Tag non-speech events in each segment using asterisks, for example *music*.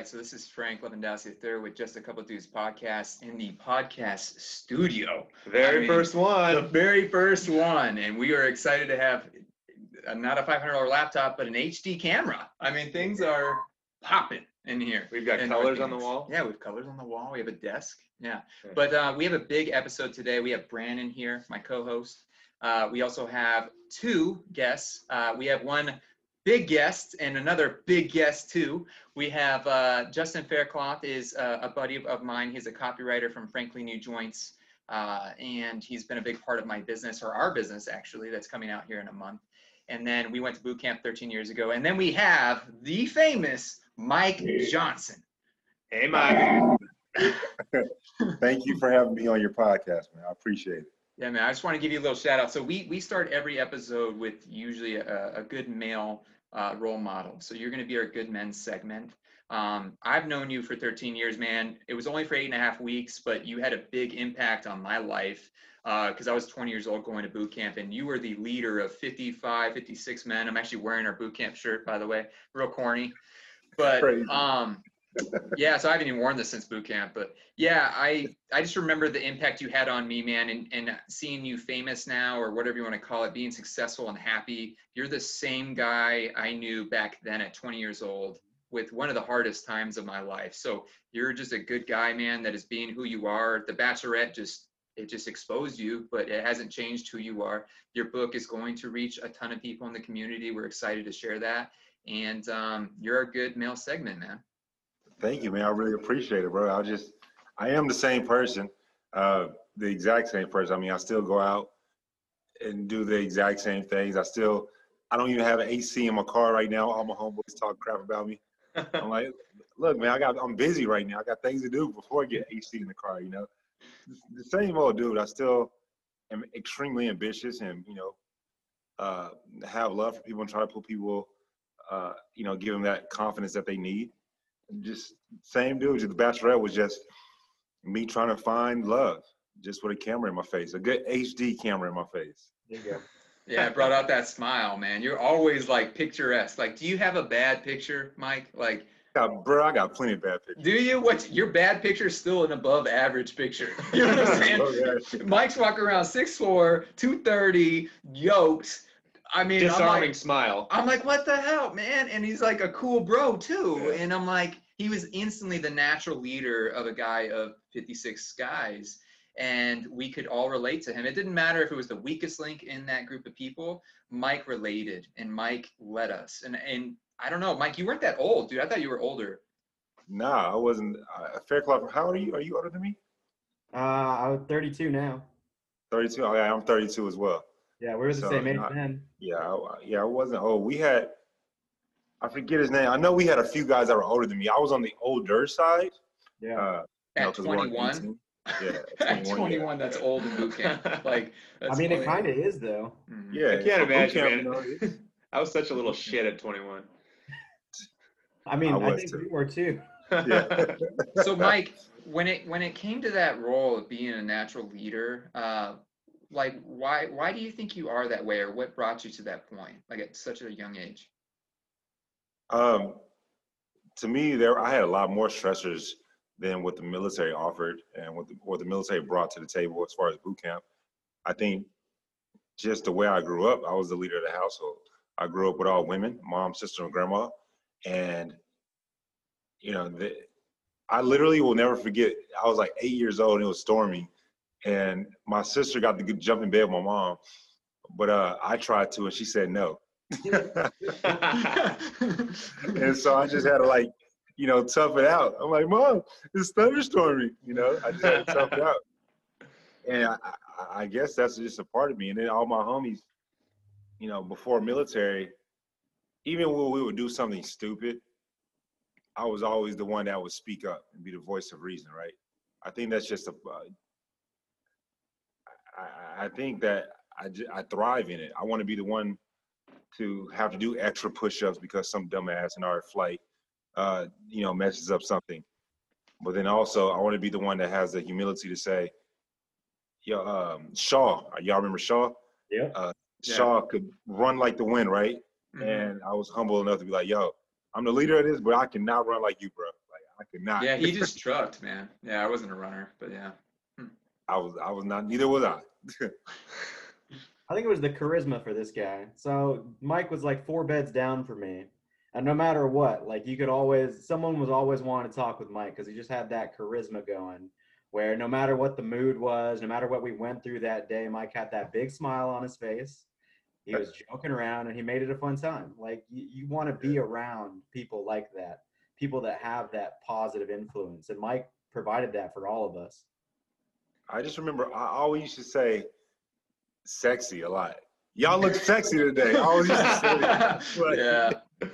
right, so this is Frank Lewandowski III with Just a Couple Dudes podcast in the podcast studio. Very I mean, first one. The very first one, and we are excited to have uh, not a $500 laptop, but an HD camera. I mean, things are popping in here. We've got in colors on the wall. Yeah, we have colors on the wall. We have a desk. Yeah, Okay. but uh, we have a big episode today. We have Brandon here, my co-host. Uh, we also have two guests. Uh, we have one big guest and another big guest too. We have uh, Justin Faircloth is uh, a buddy of- of mine. He's a copywriter from Frankly New Joints, uh, and he's been a big part of my business or our business actually. That's coming out here in a month. And then we went to boot camp 13 years ago. And then we have the famous Mike Johnson. Hey, Mike. *laughs* Thank you for having me on your podcast, man. I appreciate it. Yeah, man. I just want to give you a little shout out. So we we start every episode with usually a, a good male uh, role model. So you're going to be our good men segment. Um, I've known you for 13 years, man. It was only for eight and a half weeks, but you had a big impact on my life because I was 20 years old going to boot camp, and you were the leader of 55, 56 men. I'm actually wearing our boot camp shirt, by the way. Real corny, but um, yeah. So I haven't even worn this since boot camp, but yeah, I I just remember the impact you had on me, man, and and seeing you famous now or whatever you want to call it, being successful and happy. You're the same guy I knew back then at 20 years old with one of the hardest times of my life. So you're just a good guy, man, that is being who you are. The Bachelorette just it just exposed you, but it hasn't changed who you are. Your book is going to reach a ton of people in the community. We're excited to share that. And um, you're a good male segment, man. Thank you, man. I really appreciate it, bro. I just, I am the same person, uh, the exact same person. I mean, I still go out and do the exact same things. I still, I don't even have an AC in my car right now. All my homeboys talk crap about me. I'm like, look, man, I got, I'm busy right now. I got things to do before I get AC in the car. You know, the same old dude. I still am extremely ambitious and you know, uh, have love for people and try to put people, uh, you know, give them that confidence that they need. Just same dude. Just the Bachelorette was just me trying to find love, just with a camera in my face, a good HD camera in my face. There you go. Yeah, it brought out that smile, man. You're always like picturesque. Like, do you have a bad picture, Mike? Like, Got, bro, I got plenty of bad pictures. do you? What's your bad picture? is Still an above average picture. *laughs* You know what I'm saying? *laughs* Oh, yeah. Mike's walking around 6'4", 230, yokes. I mean, I'm Disarming like, smile. I'm like, what the hell, man? And he's like a cool bro too. And I'm like, he was instantly the natural leader of a guy of 56 guys. And we could all relate to him. It didn't matter if it was the weakest link in that group of people. Mike related and Mike led us. And and I don't know, Mike, you weren't that old, dude. I thought you were older. Nah, I wasn't. Uh, Faircloth, how old are you? Are you older than me? Uh, I'm 32 now. 32. Oh, yeah, I'm 32 as well. Yeah, we were the So, same age not- then. Yeah, I, yeah, I wasn't old. We had, I forget his name. I know we had a few guys that were older than me. I was on the older side. Yeah. Uh, you know, At 'cause we're *laughs* 21. Yeah, At 21, 21, that's old in boot camp. *laughs* Like, I that's mean, it kind of is though. Mhm. Yeah, I can't imagine, camp, man. you know, it's- *laughs* I was such a little shit at 21. I mean, I I, think too. we were too. Yeah. so mike when it when it came to that role of being a natural leader uh like why why do you think you are that way or what brought you to that point like at such a young age Um, to me, there I had a lot more stressors than what the military offered and what the, what the military brought to the table as far as boot camp. I think just the way I grew up, I was the leader of the household. I grew up with all women, mom, sister, and grandma, and you know, the, I literally will never forget. I was like eight years old and it was storming, and my sister got to get- jump in bed with my mom, but uh, I tried to, and she said no. *laughs* and so I just had to like, you know, tough it out. I'm like, Mom, it's thunderstorming. You know, I just had to tough it out. And I, I, I guess that's just a part of me. And then all my homies, you know, before military, even when we would do something stupid, I was always the one that would speak up and be the voice of reason, right? I think that's just a. Uh, I, I think that I, j- I thrive in it. I want to be the one to have to do extra push-ups because some dumbass in our flight, uh, you know, messes up something. But then also, I want to be the one that has the humility to say, "Yo, um, Shaw, y'all remember Shaw? Yeah. Uh, Yeah. Shaw could run like the wind, right? Mhm. And I was humble enough to be like, "Yo, I'm the leader of this, but I cannot run like you, bro. I could not. Yeah, he *laughs* just trucked, man. Yeah, I wasn't a runner, but yeah. I was. I was not. Neither was I. I think it was the charisma for this guy. So Mike was like four beds down for me. And no matter what, like you could always, someone was always wanting to talk with Mike because he just had that charisma going where no matter what the mood was, no matter what we went through that day, Mike had that big smile on his face. He was joking around and he made it a fun time. Like you, you want to be around people like that, people that have that positive influence. And Mike provided that for all of us. I just remember I always used to say sexy a lot. Y'all look sexy today. I always used to say that. *laughs* But- yeah.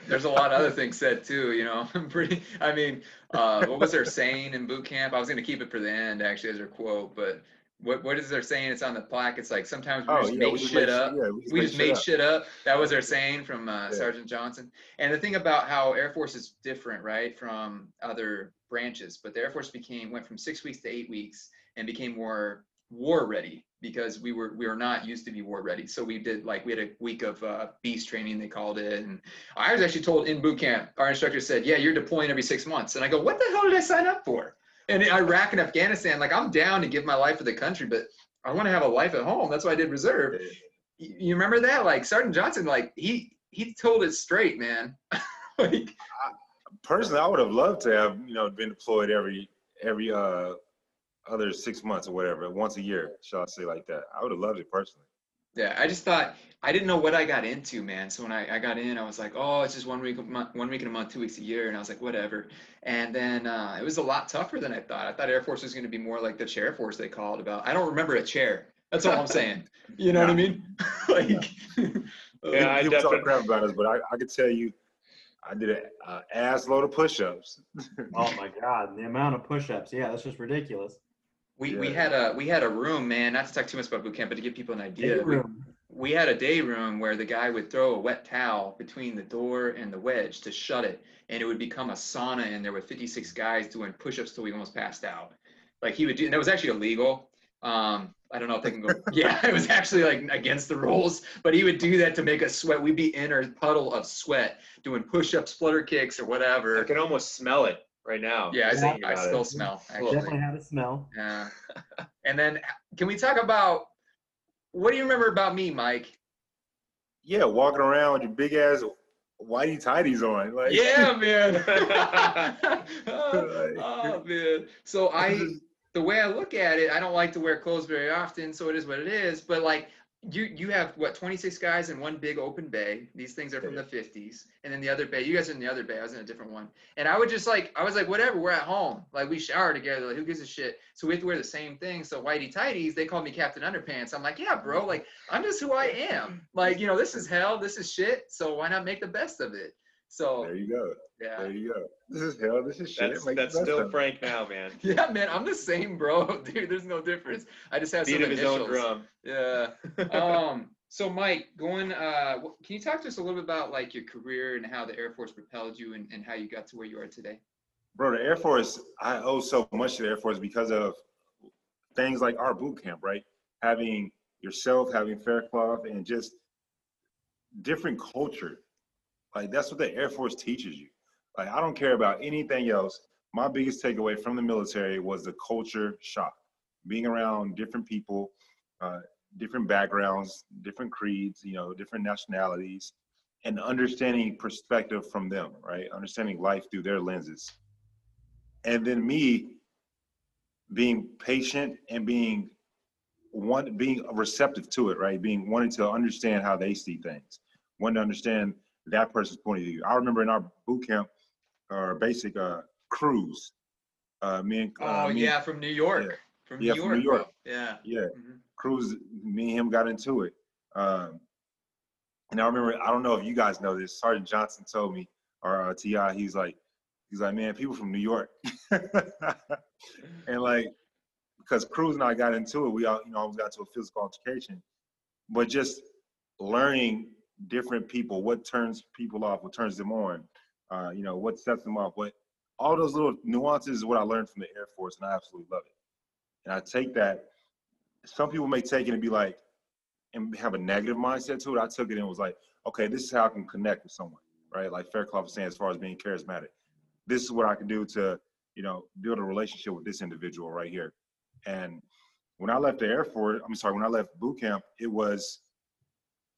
There's a lot of other things said too, you know. *laughs* I'm pretty I mean, uh what was their saying in boot camp? I was gonna keep it for the end actually as their quote, but what what is their saying? It's on the plaque. It's like sometimes we Oh just yeah, make we shit made up. Yeah, we just made up. shit up. That was their saying from uh, Yeah. Sergeant Johnson. And the thing about how Air Force is different, right, from other branches, but the Air Force became went from six weeks to eight weeks and became more war ready because we were we were not used to be war ready. So we did like we had a week of uh, beast training they called it, and I was actually told in boot camp our instructor said, "Yeah, you're deploying every six months," and I go, "What the hell did I sign up for?" And in Iraq and Afghanistan, like I'm down to give my life for the country, but I want to have a life at home. That's why I did reserve. You remember that? Like Sergeant Johnson, like he he told it straight, man. *laughs* like Personally, I would have loved to have you know been deployed every every uh other six months or whatever, once a year, shall I say like that. I would have loved it personally. yeah, I just thought I didn't know what I got into, man. So when I, I got in, I was like, oh, it's just one week a month, one week in a month, two weeks a year, and I was like, whatever. And then uh, it was a lot tougher than I thought. I thought Air Force was going to be more like the chair force they called about. I don't remember a chair. That's all I'm saying. *laughs* You know what I mean? *laughs* like, *laughs* Yeah, I People talk crap about us, but I, I could tell you, I did an uh, ass load of push-ups. Oh my God, the amount of push-ups. Yeah, that's just ridiculous. We, we had a we had a room, man. Not to talk too much about boot camp, but to give people an idea. Day we- room. we had a day room where the guy would throw a wet towel between the door and the wedge to shut it, and it would become a sauna in there with 56 guys doing push-ups till we almost passed out. Like he would do, and that was actually illegal. Um, I don't know if they can go. *laughs* yeah, it was actually like against the rules, but he would do that to make us sweat. We'd be in a puddle of sweat doing push-ups, flutter kicks, or whatever. I can almost smell it right now. Yeah, I, think I about it. still smell. Actually. Definitely had a smell. Yeah. And then can we talk about what do you remember about me, Mike? Yeah, walking around with your big ass whitey tighties on. Like, Yeah, *laughs* man. *laughs* oh, oh, man. So I the way I look at it, I don't like to wear clothes very often, so it is what it is. But like you you have what 26 guys in one big open bay. These things are from the 50s. And then the other bay, you guys are in the other bay. I was in a different one. And I would just like I was like, whatever, we're at home. Like we shower together. Like who gives a shit? So we have to wear the same thing. So whitey tighties, they call me Captain Underpants. I'm like, yeah, bro, like I'm just who I am. Like, you know, this is hell, this is shit. So why not make the best of it? So There you go. yeah. There you go. This is hell. This is shit. That's Make the that's still of. Frank now, man. *laughs* Yeah, man, I'm the same, bro. *laughs* Dude, there's no difference. I just have Beat some of his own initials. drum. Yeah. *laughs* Um. So, Mike, going. Uh, can you talk to us a little bit about like your career and how the Air Force propelled you and, and how you got to where you are today? Bro, the Air Force, I owe so much to the Air Force because of things like our boot camp, right? Having yourself, having Faircloth, and just different culture. Like that's what the Air Force teaches you. Like I don't care about anything else. My biggest takeaway from the military was the culture shock. Being around different people, uh, different backgrounds, different creeds, you know, different nationalities, and understanding perspective from them, right? Understanding life through their lenses. And then me being patient and being one being receptive to it, right? Being wanting to understand how they see things, wanting to understand that person's point of view. I remember in our boot camp or basic uh Cruz, uh me and uh, Oh me and- yeah, from New York. yeah. From Yeah, New from York. New York. bro. Yeah. yeah, Mhm. Cruz, me and him got into it. Um, and I remember, I don't know if you guys know this. Sergeant Johnson told me, or uh, Ti, he's like, he's like, man, people from New York, *laughs* and like, because Cruz and I got into it, we all, you know, almost got to a physical altercation, but just learning different people, what turns people off, what turns them on, uh, you know, what sets them off, what all those little nuances is what I learned from the Air Force, and I absolutely love it. And I take that. Some people may take it and be like, and have a negative mindset to it. I took it and was like, okay, this is how I can connect with someone, right? Like Faircloth was saying, as far as being charismatic, this is what I can do to you know, build a relationship with this individual right here. And when I left the Air Force, I'm sorry, when I left boot camp, it was,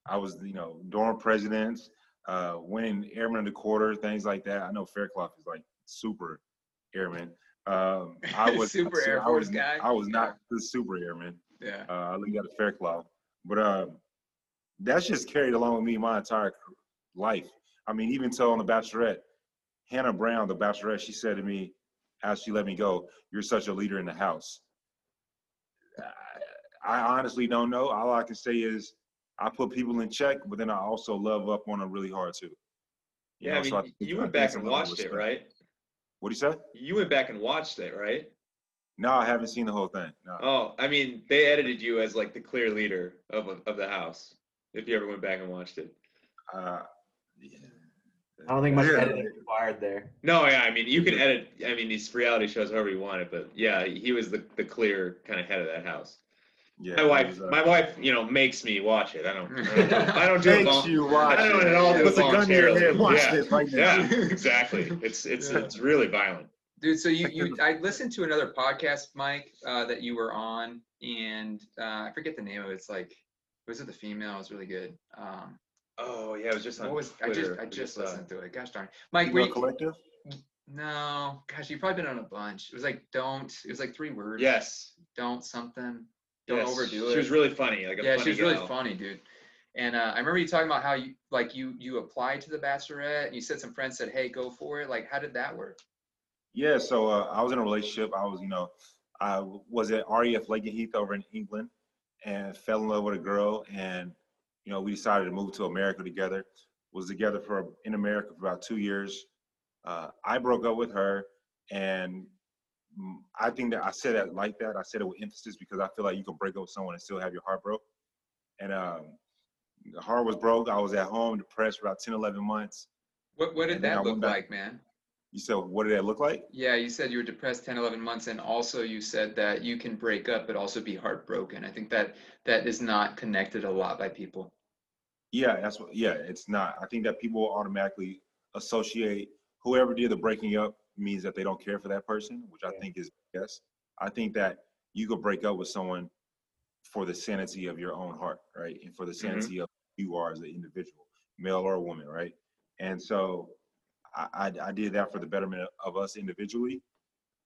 I was, you know, dorm presidents, uh, winning airman of the quarter, things like that. I know Faircloth is like super airman. Um, I *laughs* was Super Air I Force was, guy? I was not the super airman. Yeah. Uh, I looked at a Faircloth, but um, that's just carried along with me my entire life. I mean, even till on the Bachelorette, Hannah Brown, the Bachelorette, she said to me, as she let me go, "You're such a leader in the house." I, I honestly don't know. All I can say is I put people in check, but then I also love up on them really hard too. You Yeah, know, I mean, so think- you I went back and watched it, right? What do you say? You went back and watched it, right? No, I haven't seen the whole thing. No. Oh, I mean, they edited you as like the clear leader of of the house. If you ever went back and watched it. Uh, yeah. I don't think much Yeah. editing required there. No, yeah, I mean, you can edit. I mean, these reality shows however you want it, but yeah, he was the the clear kind of head of that house. Yeah, My wife, was, uh, my wife, you know, makes me watch it. I don't, I *laughs* don't, I don't do it. makes you watch. I don't it. at all do Puts it a gun to your head. Watch Yeah. this right now. Yeah, exactly. It's it's Yeah. it's really violent. Dude, so you, you I listened to another podcast, Mike, uh, that you were on, and uh, I forget the name of it. It's like, was it the female? It was really good. Um, Oh yeah, it was just on what was I just I just saw listened to it. Gosh darn. Mike, were you, collective. no, gosh, you've probably been on a bunch. It was like don't. It was like three words. Yes. Don't something. Don't yes. overdo it. She was really funny. Like a yeah, funny she was really funny, dude. And uh, I remember you talking about how you like you you applied to the Bachelorette, and you said some friends said, "Hey, go for it." Like, how did that work? Yeah, so uh, I was in a relationship. I was, you know, I was at RAF Lakenheath over in England and fell in love with a girl. And, you know, we decided to move to America together. Was together for in America for about two years. Uh, I broke up with her. And I think that I said it like that. I said it with emphasis because I feel like you can break up with someone and still have your heart broke. And um, the heart was broke. I was at home depressed for about 10, 11 months. What what did And then I that look back- like, man? You said, what did that look like? Yeah, you said you were depressed 10, 11 months, and also you said that you can break up but also be heartbroken. I think that that is not connected a lot by people. Yeah, that's what. Yeah, it's not. I think that people automatically associate whoever did the breaking up means that they don't care for that person, which I Yeah. think is yes. I think that you could break up with someone for the sanity of your own heart, right, and for the sanity of who you are as an individual, male or woman, right. And so, I, I I did that for the betterment of us individually,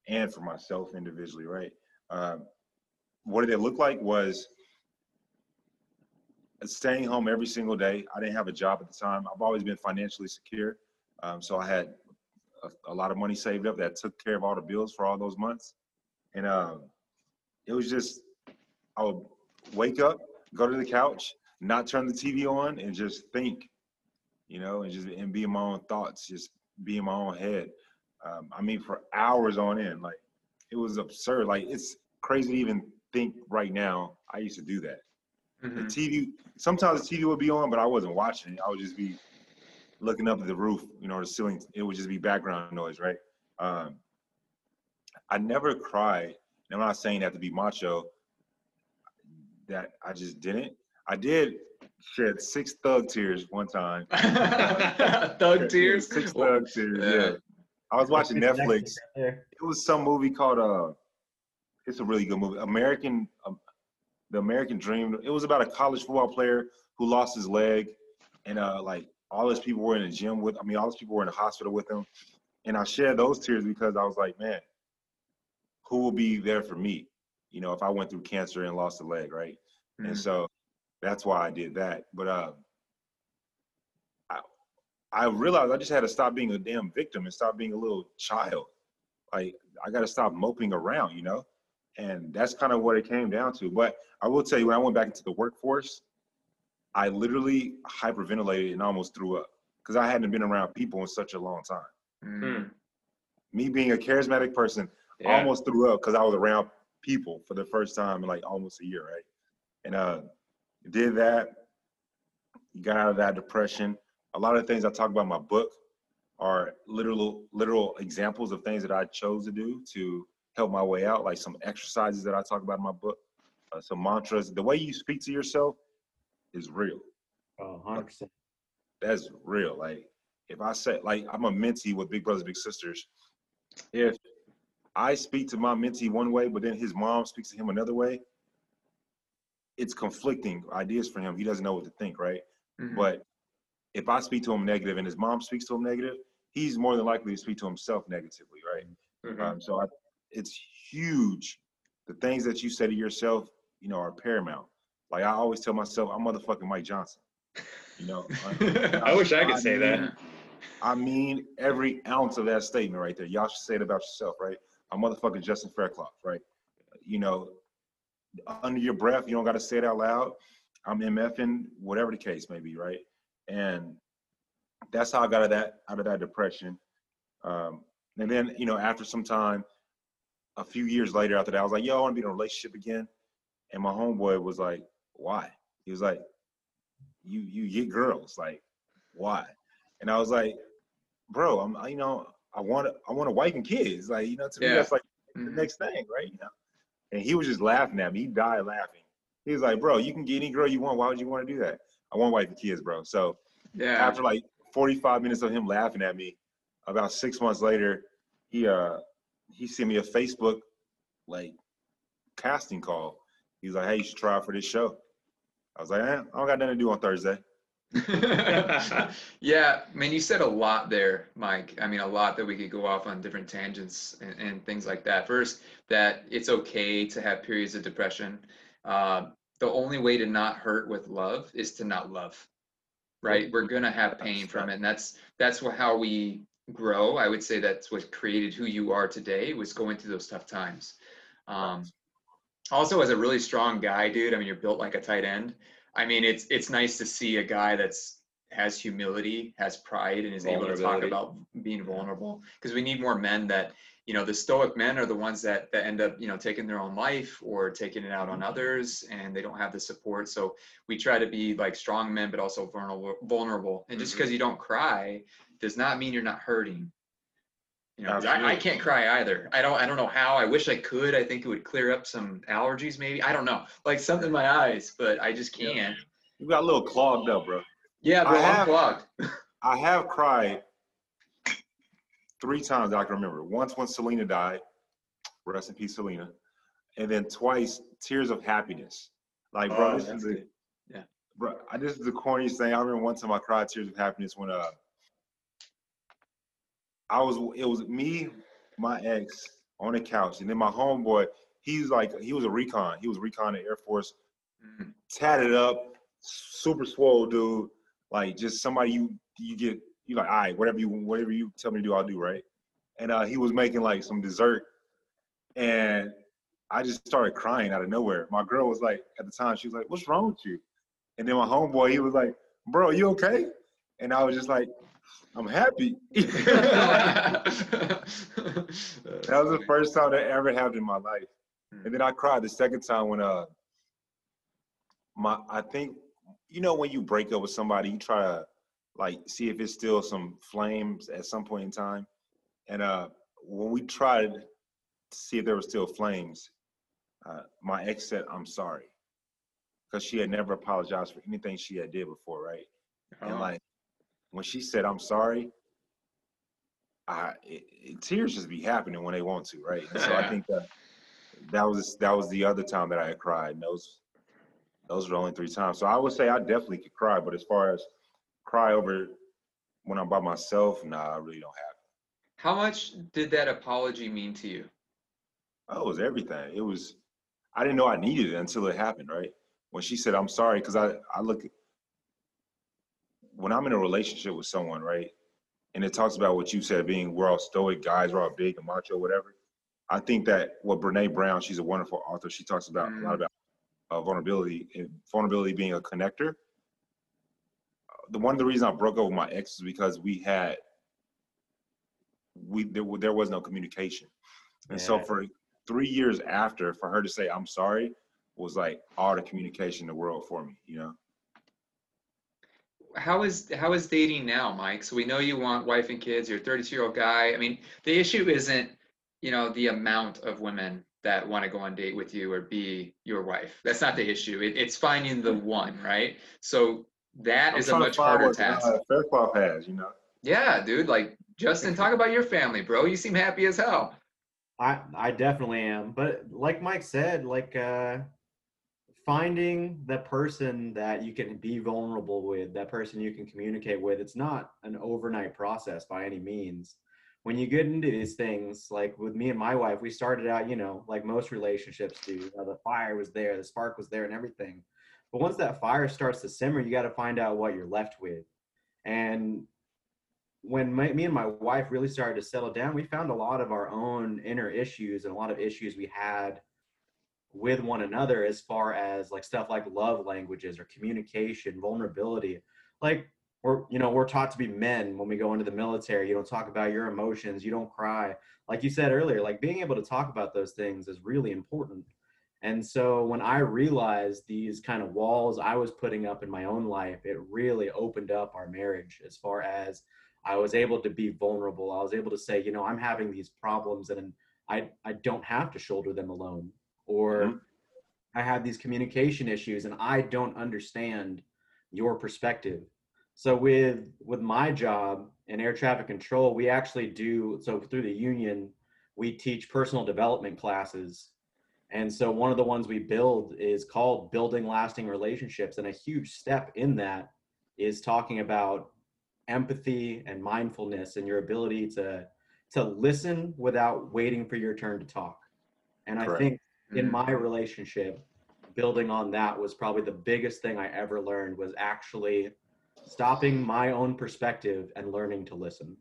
and for myself individually, right. Um, what did it look like was staying home every single day. I didn't have a job at the time. I've always been financially secure. Um, so I had a, a, lot of money saved up that took care of all the bills for all those months. And um, it was just, I would wake up, go to the couch, not turn the TV on, and just think, you know, and just and be in my own thoughts, just be in my own head. Um, I mean, for hours on end, like it was absurd. Like it's crazy to even think right now. I used to do that. The Mhm. TV, sometimes the TV would be on, but I wasn't watching it. I would just be looking up at the roof, you know, the ceiling. It would just be background noise, right? Um, I never cried. And I'm not saying that to be macho, that I just didn't. I did shed six thug tears one time. *laughs* Thug tears. Six thug tears, Yeah. yeah. I was watching Netflix. It was some movie called, uh, it's a really good movie, American, um, the American Dream. It was about a college football player who lost his leg, and uh, like all his people were in the gym with. I mean, all his people were in the hospital with him, and I shed those tears because I was like, man, who will be there for me? You know, if I went through cancer and lost a leg, right? Mhm. And so that's why I did that. But uh, I I realized I just had to stop being a damn victim and stop being a little child. Like I got to stop moping around, you know. And that's kind of what it came down to. But I will tell you, when I went back into the workforce, I literally hyperventilated and almost threw up because I hadn't been around people in such a long time. Mm. Me being a charismatic person, Yeah. almost threw up because I was around people for the first time in like almost a year, right? And uh, did that, got out of that depression. A lot of the things I talk about in my book are literal, literal examples of things that I chose to do to help my way out, like some exercises that I talk about in my book, uh, some mantras. The way you speak to yourself is real. Oh, 100%. That's real. Like if I say like I'm a mentee with Big Brothers Big Sisters, if I speak to my mentee one way, but then his mom speaks to him another way, it's conflicting ideas for him. He doesn't know what to think, right? Mhm. But if I speak to him negative and his mom speaks to him negative, he's more than likely to speak to himself negatively, right? Mhm. Um, so I, it's huge. The things that you say to yourself, you know, are paramount. Like I always tell myself, I'm motherfucking Mike Johnson. You know, *laughs* I wish I could say that. I mean every ounce of that statement right there. Y'all should say it about yourself, right? I'm motherfucking Justin Faircloth, right? You know, under your breath, you don't got to say it out loud. I'm MFing, whatever the case may be, right? And that's how I got out of that out of that depression. Um, and then, you know, after some time, a few years later after that, I was like, yo, I want to be in a relationship again. And my homeboy was like, why? He was like, you you get girls, like, why? And I was like, bro, I'm you know, I want I want a wife and kids. Like, you know, to me that's like the Mhm. next thing, right? You know. And he was just laughing at me. He died laughing. He was like, bro, you can get any girl you want. Why would you want to do that? I want wife and kids, bro. So Yeah. after like 45 minutes of him laughing at me, about six months later, he uh he sent me a Facebook like casting call. He was like, Hey, you should try out for this show. I was like, eh, I don't got nothing to do on Thursday. *laughs* yeah, I mean, you said a lot there, Mike. I mean, a lot that we could go off on different tangents and, and things like that. First, that it's okay to have periods of depression. Uh, the only way to not hurt with love is to not love, right? We're gonna have pain from it, and that's that's what, how we grow. I would say that's what created who you are today was going through those tough times. Um, also, as a really strong guy, dude. I mean, you're built like a tight end. I mean, it's it's nice to see a guy that's has humility, has pride, and is able to talk about being vulnerable. Because we need more men that, you know, the stoic men are the ones that that end up, you know, taking their own life or taking it out on mm-hmm. others, and they don't have the support. So we try to be like strong men, but also vulnerable. Vulnerable. And just because mm-hmm. you don't cry does not mean you're not hurting. You know, I, I can't cry either. I don't. I don't know how. I wish I could. I think it would clear up some allergies, maybe. I don't know, like something in my eyes, but I just can't. You got a little clogged up, bro. Yeah, bro, I I'm have- clogged. *laughs* I have cried three times that I can remember. Once when Selena died, rest in peace, Selena, and then twice tears of happiness. Like, bro, Oh, this is the, good. bro. I, this is the corniest thing. I remember one time I cried tears of happiness when uh, I was. It was me, my ex on the couch, and then my homeboy. He's like, he was a recon. He was recon in the Air Force, Mm. tatted up, super swole dude. Like just somebody you you get you like, all right, whatever you whatever you tell me to do, I'll do, right? And uh, he was making like some dessert, and I just started crying out of nowhere. My girl was like, at the time, she was like, "What's wrong with you?" And then my homeboy, he was like, "Bro, you okay?" And I was just like, "I'm happy." *laughs* *laughs* that was the first time that ever happened in my life. And then I cried the second time when uh my I think you know when you break up with somebody, you try to like see if it's still some flames at some point in time. And uh when we tried to see if there were still flames, uh, my ex said, I'm sorry. Because she had never apologized for anything she had did before, right? And Oh. like when she said, I'm sorry, I it, it- tears just be happening when they want to, right? And so I think that that was that was the other time that I had cried. And those those were the only three times. So I would say I definitely could cry, but as far as cry over when I'm by myself, nah, I really don't have. How much did that apology mean to you? Oh, it was everything. It was I didn't know I needed it until it happened, right? When she said I'm sorry, because I I look when I'm in a relationship with someone, right? And it talks about what you said, being we're all stoic guys, we're all big and macho, whatever. I think that what Brene Brown, she's a wonderful author. She talks about a lot Mm. about uh, vulnerability and vulnerability being a connector. Uh, The one of the reasons I broke up with my ex is because we had we there, there was no communication, and so for three years after, for her to say I'm sorry was like all the communication in the world for me, you know. How is how is dating now, Mike? So we know you want wife and kids. You're a 32 year old guy. I mean, the issue isn't you know the amount of women that want to go on date with you or be your wife. That's not the issue. It, it's finding the one, right? So that I'm is a trying to much harder what, task. Uh, Faircloth has, you know. Yeah, dude. Like Justin, talk about your family, bro. You seem happy as hell. I I definitely am. But like Mike said, like uh finding the person that you can be vulnerable with, that person you can communicate with, it's not an overnight process by any means. When you get into these things, like with me and my wife, we started out, you know, like most relationships do. You know, the fire was there, the spark was there, and everything. But once that fire starts to simmer, you got to find out what you're left with. And when my, me and my wife really started to settle down, we found a lot of our own inner issues and a lot of issues we had with one another as far as like stuff like love languages or communication, vulnerability. Like we're you know we're taught to be men when we go into the military. You don't talk about your emotions. You don't cry. Like you said earlier, like being able to talk about those things is really important. And so when I realized these kind of walls I was putting up in my own life, it really opened up our marriage as far as I was able to be vulnerable. I was able to say, you know, I'm having these problems and I, I don't have to shoulder them alone or mm-hmm. I have these communication issues and I don't understand your perspective. So with with my job in air traffic control, we actually do so through the union, we teach personal development classes. And so one of the ones we build is called building lasting relationships and a huge step in that is talking about empathy and mindfulness and your ability to to listen without waiting for your turn to talk. And Correct. I think in mm-hmm. my relationship building on that was probably the biggest thing i ever learned was actually stopping my own perspective and learning to listen.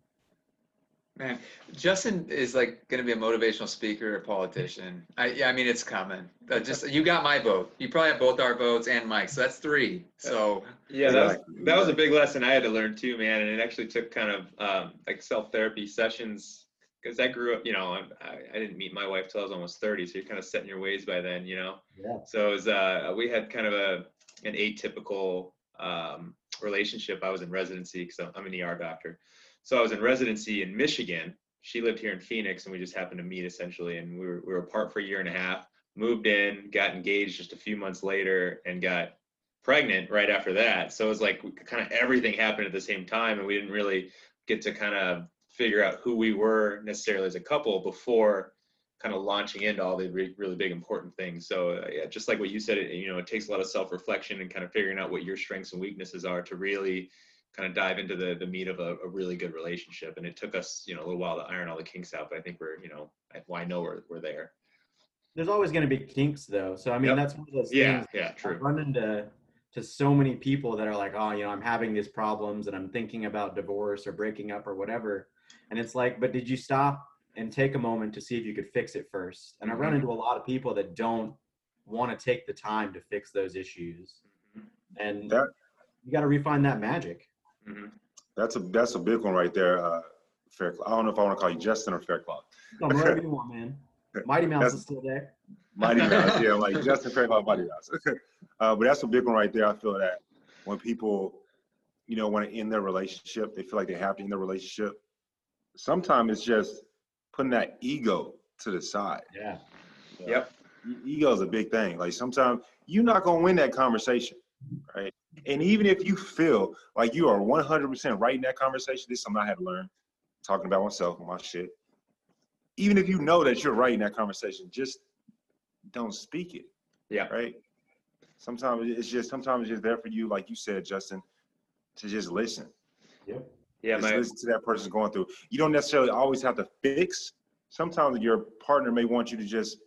Man justin is like going to be a motivational speaker a politician. I yeah i mean it's coming. Uh, just you got my vote. You probably have both our votes and mike so that's three. So yeah that was, that was a big lesson i had to learn too man and it actually took kind of um, like self-therapy sessions because I grew up, you know, I, I didn't meet my wife till I was almost 30. So you're kind of setting your ways by then, you know? Yeah. So it was, uh, we had kind of a, an atypical um, relationship. I was in residency because I'm an ER doctor. So I was in residency in Michigan. She lived here in Phoenix and we just happened to meet essentially. And we were, we were apart for a year and a half, moved in, got engaged just a few months later and got pregnant right after that. So it was like kind of everything happened at the same time. And we didn't really get to kind of figure out who we were necessarily as a couple before kind of launching into all the re- really big important things. So uh, yeah, just like what you said, it, you know, it takes a lot of self-reflection and kind of figuring out what your strengths and weaknesses are to really kind of dive into the, the meat of a, a really good relationship. And it took us, you know, a little while to iron all the kinks out, but I think we're, you know, I, well, I know we're, we're there. There's always going to be kinks though. So, I mean, yep. that's one of those yeah, things. Yeah, true. I've run into to so many people that are like, oh, you know, I'm having these problems and I'm thinking about divorce or breaking up or whatever. And it's like, but did you stop and take a moment to see if you could fix it first? And I run mm-hmm. into a lot of people that don't want to take the time to fix those issues. Mm-hmm. And that, you got to refine that magic. Mm-hmm. That's a that's a big one right there. Uh, Faircloth. I don't know if I want to call you Justin or Faircloth. whatever you want, man. *laughs* Mighty Mouse is still there. Mighty Mouse, *laughs* yeah, like Justin Faircloth, Mighty Mouse. *laughs* uh, but that's a big one right there. I feel that when people, you know, want to end their relationship, they feel like they have to end their relationship sometimes it's just putting that ego to the side. Yeah. Yep. Ego is a big thing. Like sometimes you're not gonna win that conversation, right? And even if you feel like you are 100% right in that conversation, this is something I had to learn. Talking about myself and my shit. Even if you know that you're right in that conversation, just don't speak it. Yeah. Right. Sometimes it's just sometimes it's just there for you, like you said, Justin, to just listen. Yep. Yeah, Just my, listen to that person's going through. You don't necessarily always have to fix. Sometimes your partner may want you to just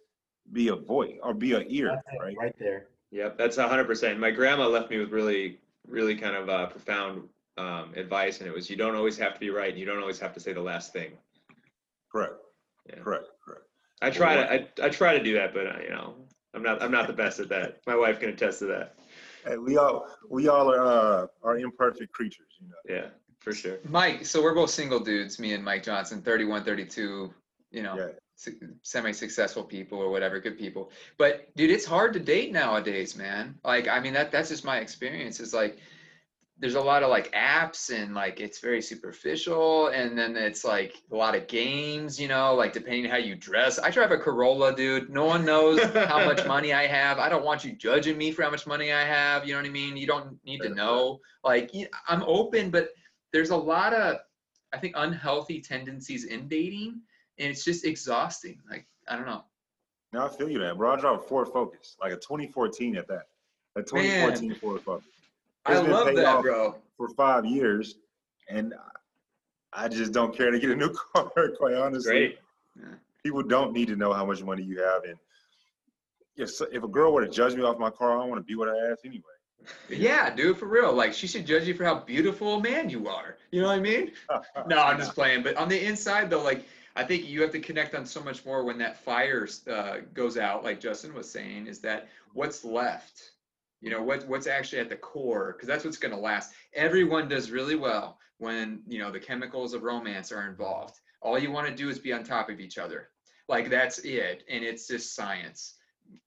be a voice or be an ear, right? Right there. Yep, that's hundred percent. My grandma left me with really, really kind of uh, profound um, advice, and it was you don't always have to be right, and you don't always have to say the last thing. Correct. Yeah. Correct. Correct. I try to I, I try to do that, but uh, you know I'm not I'm not the best at that. My wife can attest to that. Hey, we all we all are uh, are imperfect creatures, you know. Yeah for sure. Mike, so we're both single dudes, me and Mike Johnson, 31, 32, you know, su- semi-successful people or whatever, good people. But dude, it's hard to date nowadays, man. Like, I mean, that that's just my experience. Is like, there's a lot of like apps and like it's very superficial, and then it's like a lot of games, you know, like depending how you dress. I drive a Corolla, dude. No one knows how much *laughs* money I have. I don't want you judging me for how much money I have. You know what I mean? You don't need to know. Like, I'm open, but there's a lot of I think unhealthy tendencies in dating and it's just exhausting. Like I don't know. Now I feel you, man, bro. I drive a Ford Focus, like a 2014 at that. A 2014 Ford Focus. I love that, bro. for five years, and I just don't care to get a new *laughs* car. Quite honestly, Great. people don't need to know how much money you have. And if if a girl were to judge me off my car, I don't want to be with her ass anyway. Yeah, dude, for real. Like she should judge you for how beautiful a man you are. You know what I mean? *laughs* No, I'm just playing. But on the inside, though, like I think you have to connect on so much more when that fire uh, goes out. Like Justin was saying, is that what's left? You know, what what's actually at the core? Because that's what's going to last. Everyone does really well when you know the chemicals of romance are involved. All you want to do is be on top of each other. Like that's it, and it's just science.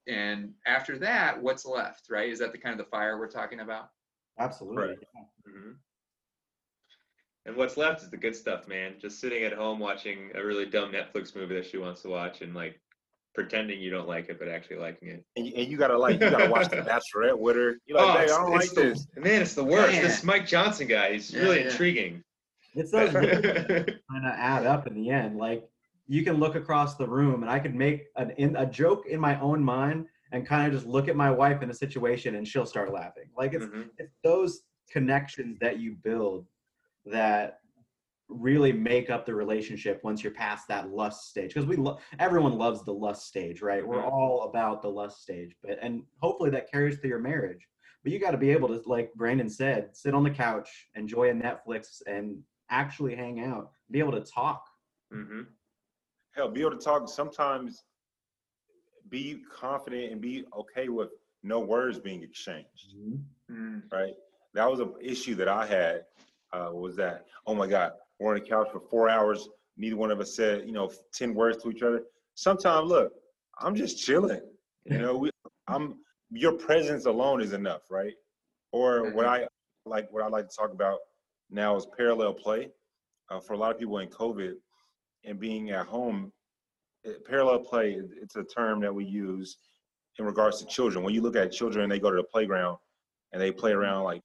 And after that, what's left? Right? Is that the kind of the fire we're talking about? Absolutely. Right. hmm And what's left is the good stuff, man. Just sitting at home watching a really dumb Netflix movie that she wants to watch and like pretending you don't like it, but actually liking it. And, and you gotta like you gotta watch The *laughs* Bachelorette with her. You're like, Oh, hey, I don't like it's the- this. Man, it's the worst. Man. This Mike Johnson guy, he's Yeah, really yeah. intriguing. It's those *laughs* kind of add up in the end. Like you can look across the room, and I could make an in, a joke in my own mind, and kind of just look at my wife in a situation, and she'll start laughing. Like it's Mhm. it's those connections that you build that really make up the relationship once you're past that lust stage because we lo- everyone loves the lust stage right we're Mhm. all about the lust stage but and hopefully that carries through your marriage but you got to be able to like brandon said sit on the couch enjoy a netflix and actually hang out be able to talk Mhm. Hell, be able to talk. Sometimes be confident and be okay with no words being exchanged. Mm. right? That was an issue that I had. Uh, was that oh my God, we're on the couch for four hours. Neither one of us said you know ten words to each other. Sometimes, look, I'm just chilling. You know, we, I'm your presence alone is enough, right? Or what I like, what I like to talk about now is parallel play. Uh, for a lot of people in COVID and being at home, eh, parallel play, it's a term that we use in regards to children. When you look at children, they go to the playground and they play around like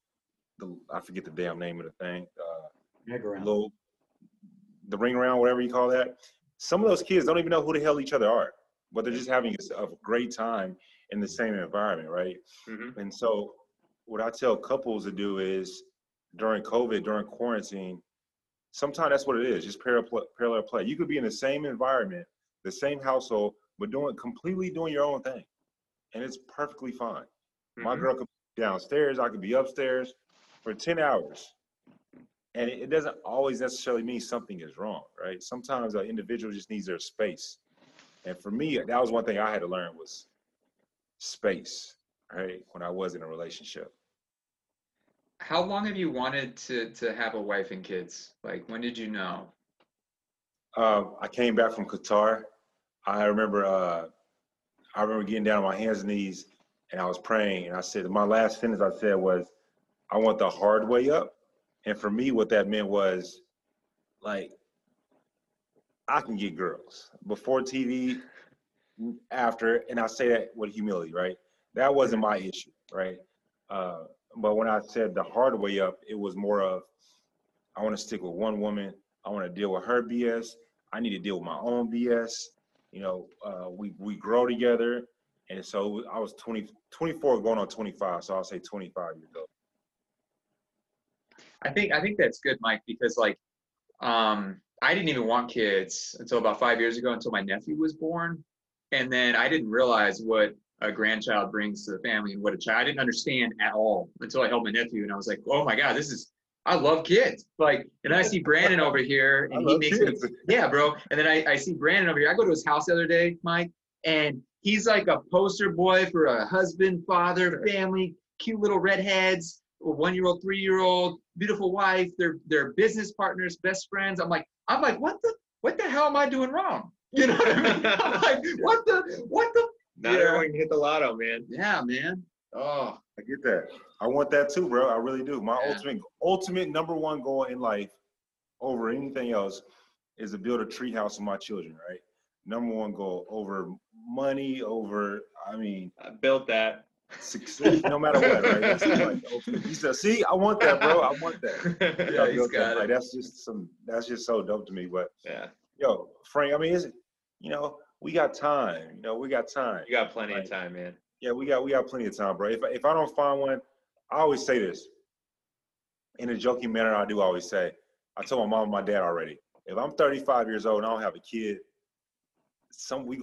the I forget the damn name of the thing, uh, little the ring around, whatever you call that. Some of those kids don't even know who the hell each other are, but they're just having a, a great time in the same environment, right? Mhm. And so, what I tell couples to do is during COVID, during quarantine, sometimes that's what it is, just parallel play, parallel play. You could be in the same environment, the same household, but doing completely doing your own thing, and it's perfectly fine. My Mhm. girl could be downstairs, I could be upstairs for 10 hours. And it it doesn't always necessarily mean something is wrong, right? Sometimes an individual just needs their space. And for me, that was one thing I had to learn was space, right? When I was in a relationship. How long have you wanted to to have a wife and kids? Like when did you know? Um, I came back from Qatar. I remember uh, I remember getting down on my hands and knees and I was praying and I said my last sentence I said was, I want the hard way up. And for me, what that meant was like I can get girls before TV, after, and I say that with humility, right? That wasn't my issue, right? Uh, but when I said the hard way up, it was more of I want to stick with one woman. I want to deal with her BS. I need to deal with my own BS. You know, uh, we we grow together, and so I was 20, 24 going on 25, so I'll say 25 years old. I think I think that's good, Mike, because like um I didn't even want kids until about five years ago until my nephew was born. And then I didn't realize what a grandchild brings to the family and what a child I didn't understand at all until I held my nephew and I was like, oh my God, this is I love kids. Like, and I see *laughs* Brandon over here and he makes me *laughs* yeah, bro. And then I, I see Brandon over here. I go to his house the other day, Mike, and he's like a poster boy for a husband, father, family, cute little redheads, a one-year-old, three-year-old, beautiful wife. They're they're business partners, best friends. I'm like, I'm like, what the what the hell am I doing wrong? You know what I mean? I'm like, *laughs* what the what the Not Yeah. everyone can hit the lotto, man. yeah, man. Oh, I get that. I want that too, bro. I really do. My Yeah. ultimate ultimate number one goal in life over anything else is to build a treehouse for my children, right? Number one goal over money, over I mean I built that. success, no matter what, right? That's like. He said, see, I want that, bro. I want that. *laughs* Yeah, he's built that. got it. Like, that's just some that's just so dope to me. But yeah. yo, Frank. I mean, is it? You know, we got time. You know, we got time. You got plenty Right. of time, man. Yeah, we got we got plenty of time, bro. If if I don't find one, I always say this in a joking manner. I do always say, I told my mom and my dad already. If I'm 35 years old and I don't have a kid, some we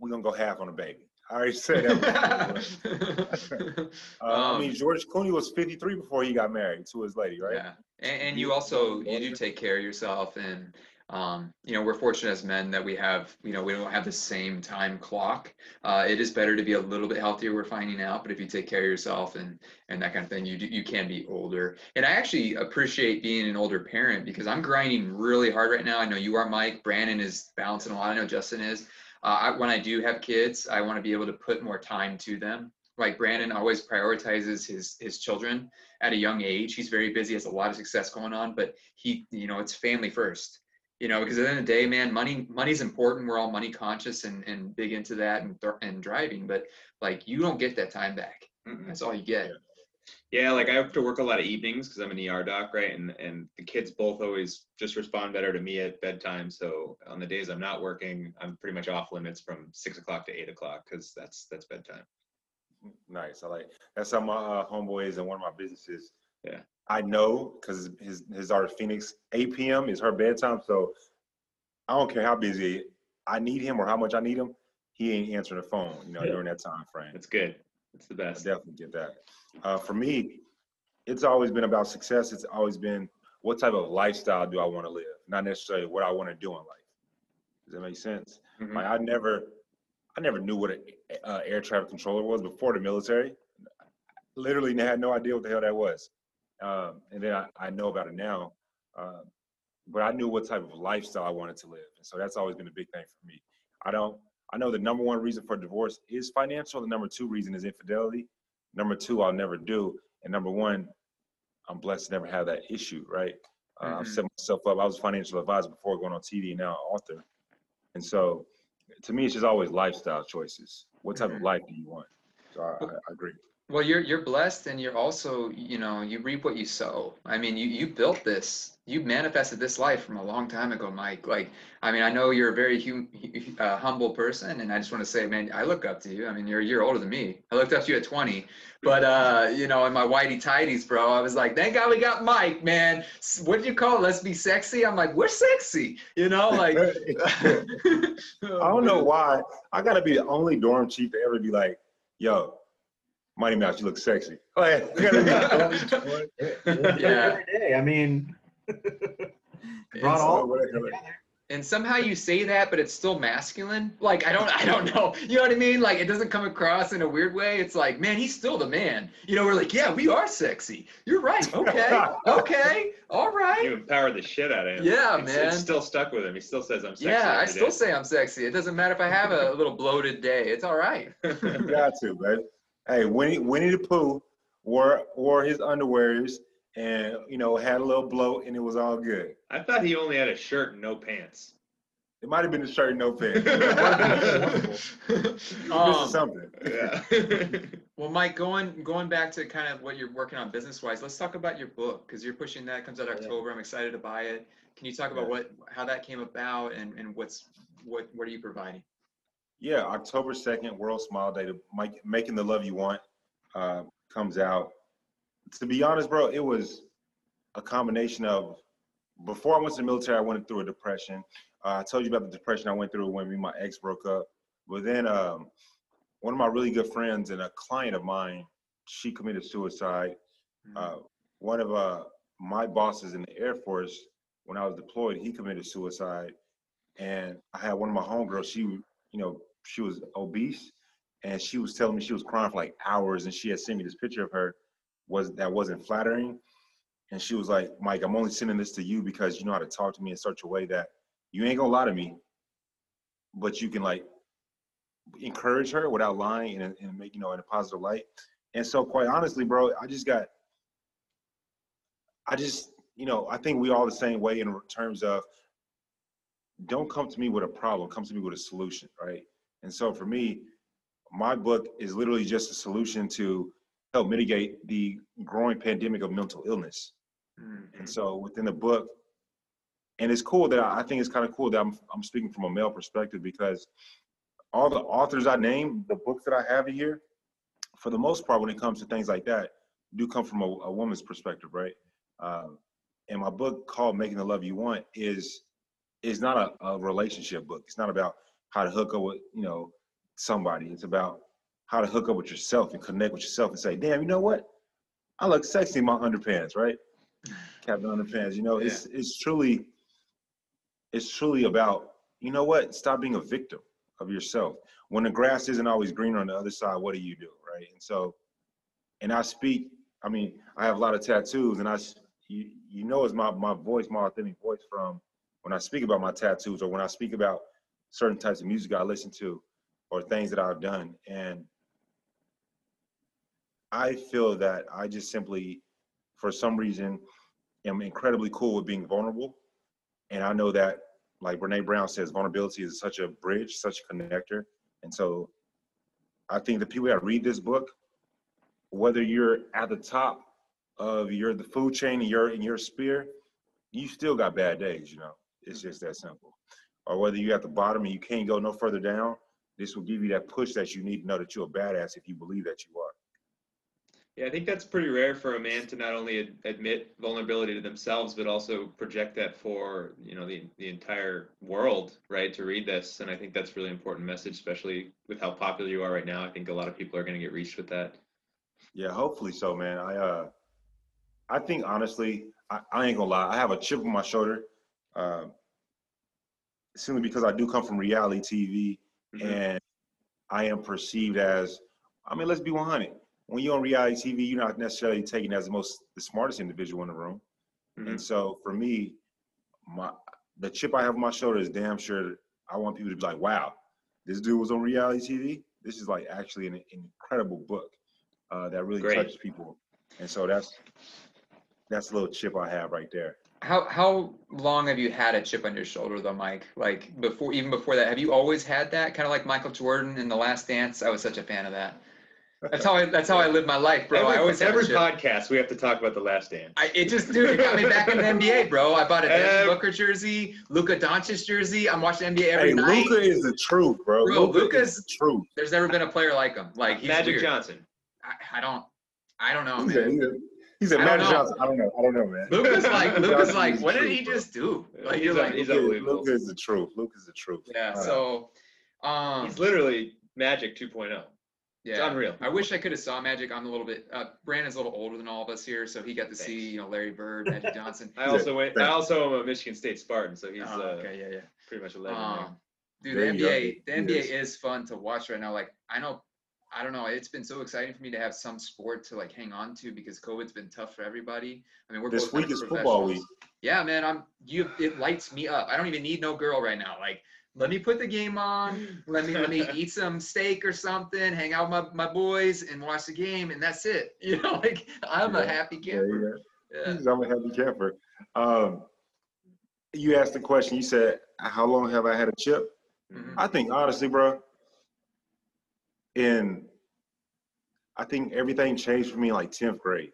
we gonna go half on a baby. I already said that. *laughs* uh, I mean, Um, George Clooney was 53 before he got married to his lady, right? Yeah, and, and you also you do take care of yourself, and um, you know we're fortunate as men that we have you know we don't have the same time clock. Uh, it is better to be a little bit healthier. We're finding out, but if you take care of yourself and and that kind of thing, you do, you can be older. And I actually appreciate being an older parent because I'm grinding really hard right now. I know you are, Mike. Brandon is balancing a lot. I know Justin is. Uh, I, when I do have kids, I want to be able to put more time to them. Like Brandon always prioritizes his his children at a young age. He's very busy, has a lot of success going on, but he, you know, it's family first. You know, because at the end of the day, man, money money's important. We're all money conscious and and big into that and th- and driving, but like you don't get that time back. Mm-mm. That's all you get. Yeah, like I have to work a lot of evenings because I'm an ER doc, right? And and the kids both always just respond better to me at bedtime. So on the days I'm not working, I'm pretty much off limits from six o'clock to eight o'clock because that's that's bedtime. Nice. I like that's how my uh, homeboy is in one of my businesses. Yeah. I know because his his daughter Phoenix, 8 p.m. is her bedtime. So I don't care how busy I need him or how much I need him. He ain't answering the phone, you know, Yeah. during that time frame. It's good. It's the best. I definitely get that. Uh, for me, it's always been about success. It's always been what type of lifestyle do I want to live, not necessarily what I want to do in life. Does that make sense? Mhm. Like I never, I never knew what an uh, air traffic controller was before the military. Literally had no idea what the hell that was, um, and then I, I know about it now. Uh, but I knew what type of lifestyle I wanted to live, and so that's always been a big thing for me. I don't. I know the number one reason for divorce is financial. The number two reason is infidelity. Number two, I'll never do, and number one, I'm blessed to never have that issue. Right? Uh, I've Mhm. set myself up. I was a financial advisor before going on TV, and now an author. And so, to me, it's just always lifestyle choices. What type Mhm. of life do you want? So I, I, I agree. Well, you're you're blessed, and you're also, you know, you reap what you sow. I mean, you you built this, you manifested this life from a long time ago, Mike. Like, I mean, I know you're a very hum, uh, humble person, and I just want to say, man, I look up to you. I mean, you're a year older than me. I looked up to you at 20, but uh, you know, in my whitey tidies, bro, I was like, thank God we got Mike, man. What do you call it? Let's be sexy. I'm like, we're sexy, you know, like. *laughs* I don't know why. I gotta be the only dorm chief to ever be like, "Yo, Mighty Mouse, you look sexy." Like, I gotta be the only dorm- Yeah. Every day. I mean, And brought all what- of them what- together. and somehow you say that but it's still masculine like i don't i don't know you know what i mean like it doesn't come across in a weird way it's like man he's still the man you know we're like yeah we are sexy you're right okay *laughs* okay all right You right empower the shit out of him. Yeah, It's- man. It's still stuck with him. He still says I'm sexy. yeah i still day." say i'm sexy it doesn't matter if i have a little bloated day it's all right *laughs* You got to, man. Hey, Winnie, Winnie the Pooh wore wore his underwears and you know had a little bloat, and it was all good. I thought he only had a shirt and no pants. It might have been a shirt and no pants. *laughs* This Um, is something. Yeah. *laughs* Well, Mike, going going back to kind of what you're working on business wise, let's talk about your book because you're pushing that. Comes out Oh, yeah. October. I'm excited to buy it. Can you talk about Yeah. what how that came about and and what's what what are you providing? Yeah, October second, World Smile Day. The Mike, making the love you want uh, comes out. To be honest, bro, it was a combination of. Before I went to the military, I went through a depression. Uh, I told you about the depression I went through when me and my ex broke up. But then um, one of my really good friends and a client of mine, she committed suicide. Uh, one of uh, my bosses in the Air Force, when I was deployed, he committed suicide. And I had one of my homegirls, she, you know, she was obese and she was telling me she was crying for like hours and she had sent me this picture of her was that wasn't flattering. And she was like, Mike, I'm only sending this to you because you know how to talk to me in such a way that you ain't gonna lie to me, but you can like encourage her without lying and, and make, you know, in a positive light. And so quite honestly, bro, I just got I just, you know, I think we all the same way in terms of don't come to me with a problem, come to me with a solution, right? And so for me, my book is literally just a solution to help mitigate the growing pandemic of mental illness. Mm, And so within the book, and it's cool that I, I think it's kind of cool that I'm I'm speaking from a male perspective because all the authors I named, the books that I have here, for the most part, when it comes to things like that, do come from a, a woman's perspective, right? Um, and my book called "Making the Love You Want" is is not a, a relationship book. It's not about how to hook up with you know somebody. It's about how to hook up with yourself and connect with yourself and say, "Damn, you know what? I look sexy in my underpants, right? Captain Underpants. You know, it's it's truly it's truly about you know what? Stop being a victim of yourself. When the grass isn't always greener on the other side, what do you do, right? And so, and I speak. I mean, I have a lot of tattoos, and I you you know it's my my voice, my authentic voice from when I speak about my tattoos or when I speak about certain types of music I listen to or things that I've done. And I feel that I just simply, for some reason, am incredibly cool with being vulnerable. And I know that, like Brene Brown says, vulnerability is such a bridge, such a connector. And so I think the people that read this book, whether you're at the top of your the food chain and you're in your sphere, you still got bad days, you know. It's just that simple. Or whether you're at the bottom and you can't go no further down, this will give you that push that you need to know that you're a badass if you believe that you are. Yeah, I think that's pretty rare for a man to not only ad- admit vulnerability to themselves, but also project that for you know the the entire world, right? To read this, and I think that's a really important message, especially with how popular you are right now. I think a lot of people are going to get reached with that. Yeah, hopefully so, man. I uh I think honestly, I, I ain't gonna lie, I have a chip on my shoulder. Uh, simply because I do come from reality TV Mhm. and I am perceived as I mean, let's be 100. When you're on reality TV, you're not necessarily taken as the most the smartest individual in the room. Mhm. And so for me, my the chip I have on my shoulder is damn sure I want people to be like, wow, this dude was on reality TV. This is like actually an, incredible book uh, that really Great. touches people. And so that's that's a little chip I have right there. How how long have you had a chip on your shoulder though, Mike? Like before, even before that, have you always had that? Kind of like Michael Jordan in The Last Dance. I was such a fan of that. That's how I that's how I live my life, bro. every, I always have a every chip. podcast we have to talk about the Last Dance. I, it just, dude, it got me back in the NBA, *laughs* bro. I bought a Devin Ev- Booker jersey, Luka Doncic jersey. I'm watching NBA every Hey, night. Luka is the truth, bro. Bro, Luka Luka's- is the truth. There's never been a player like him. Like he's Magic weird. Johnson. I, I don't, I don't know, man. he's a, he's a I don't Magic know. Johnson. I don't know. I don't know, man. Luka's like, *laughs* Luka's Johnson like, what did truth, he just do? Like He's you're a- like, he's Luka- unbelievable. Luka is the truth. Luka is the truth. yeah. Uh, So, um, He's literally Magic 2.0. It's yeah. unreal. I wish I could have saw Magic. I'm a little bit. Uh, Brandon's a little older than all of us here, so he got to see, you know, Larry Bird, Magic Johnson. *laughs* I also went. I also am a Michigan State Spartan, so he's Oh, uh, okay, yeah, yeah. pretty much a legend. Um, dude, There the you go. NBA, the NBA is. is fun to watch right now. Like, I know, I don't know, it's been so exciting for me to have some sport to like hang on to because COVID's been tough for everybody. I mean, we're This both week is football week. Yeah, man, I'm you. It lights me up. I don't even need no girl right now. Like, let me put the game on. Let me let me *laughs* eat some steak or something. Hang out with my, my boys and watch the game, and that's it. *laughs* You know, like I'm a happy Yeah, camper. yeah. Yeah. He's- *laughs* I'm a happy camper. Um, you asked the question. You said, "How long have I had a chip?" Mhm. I think honestly, bro, in I think everything changed for me in like tenth grade,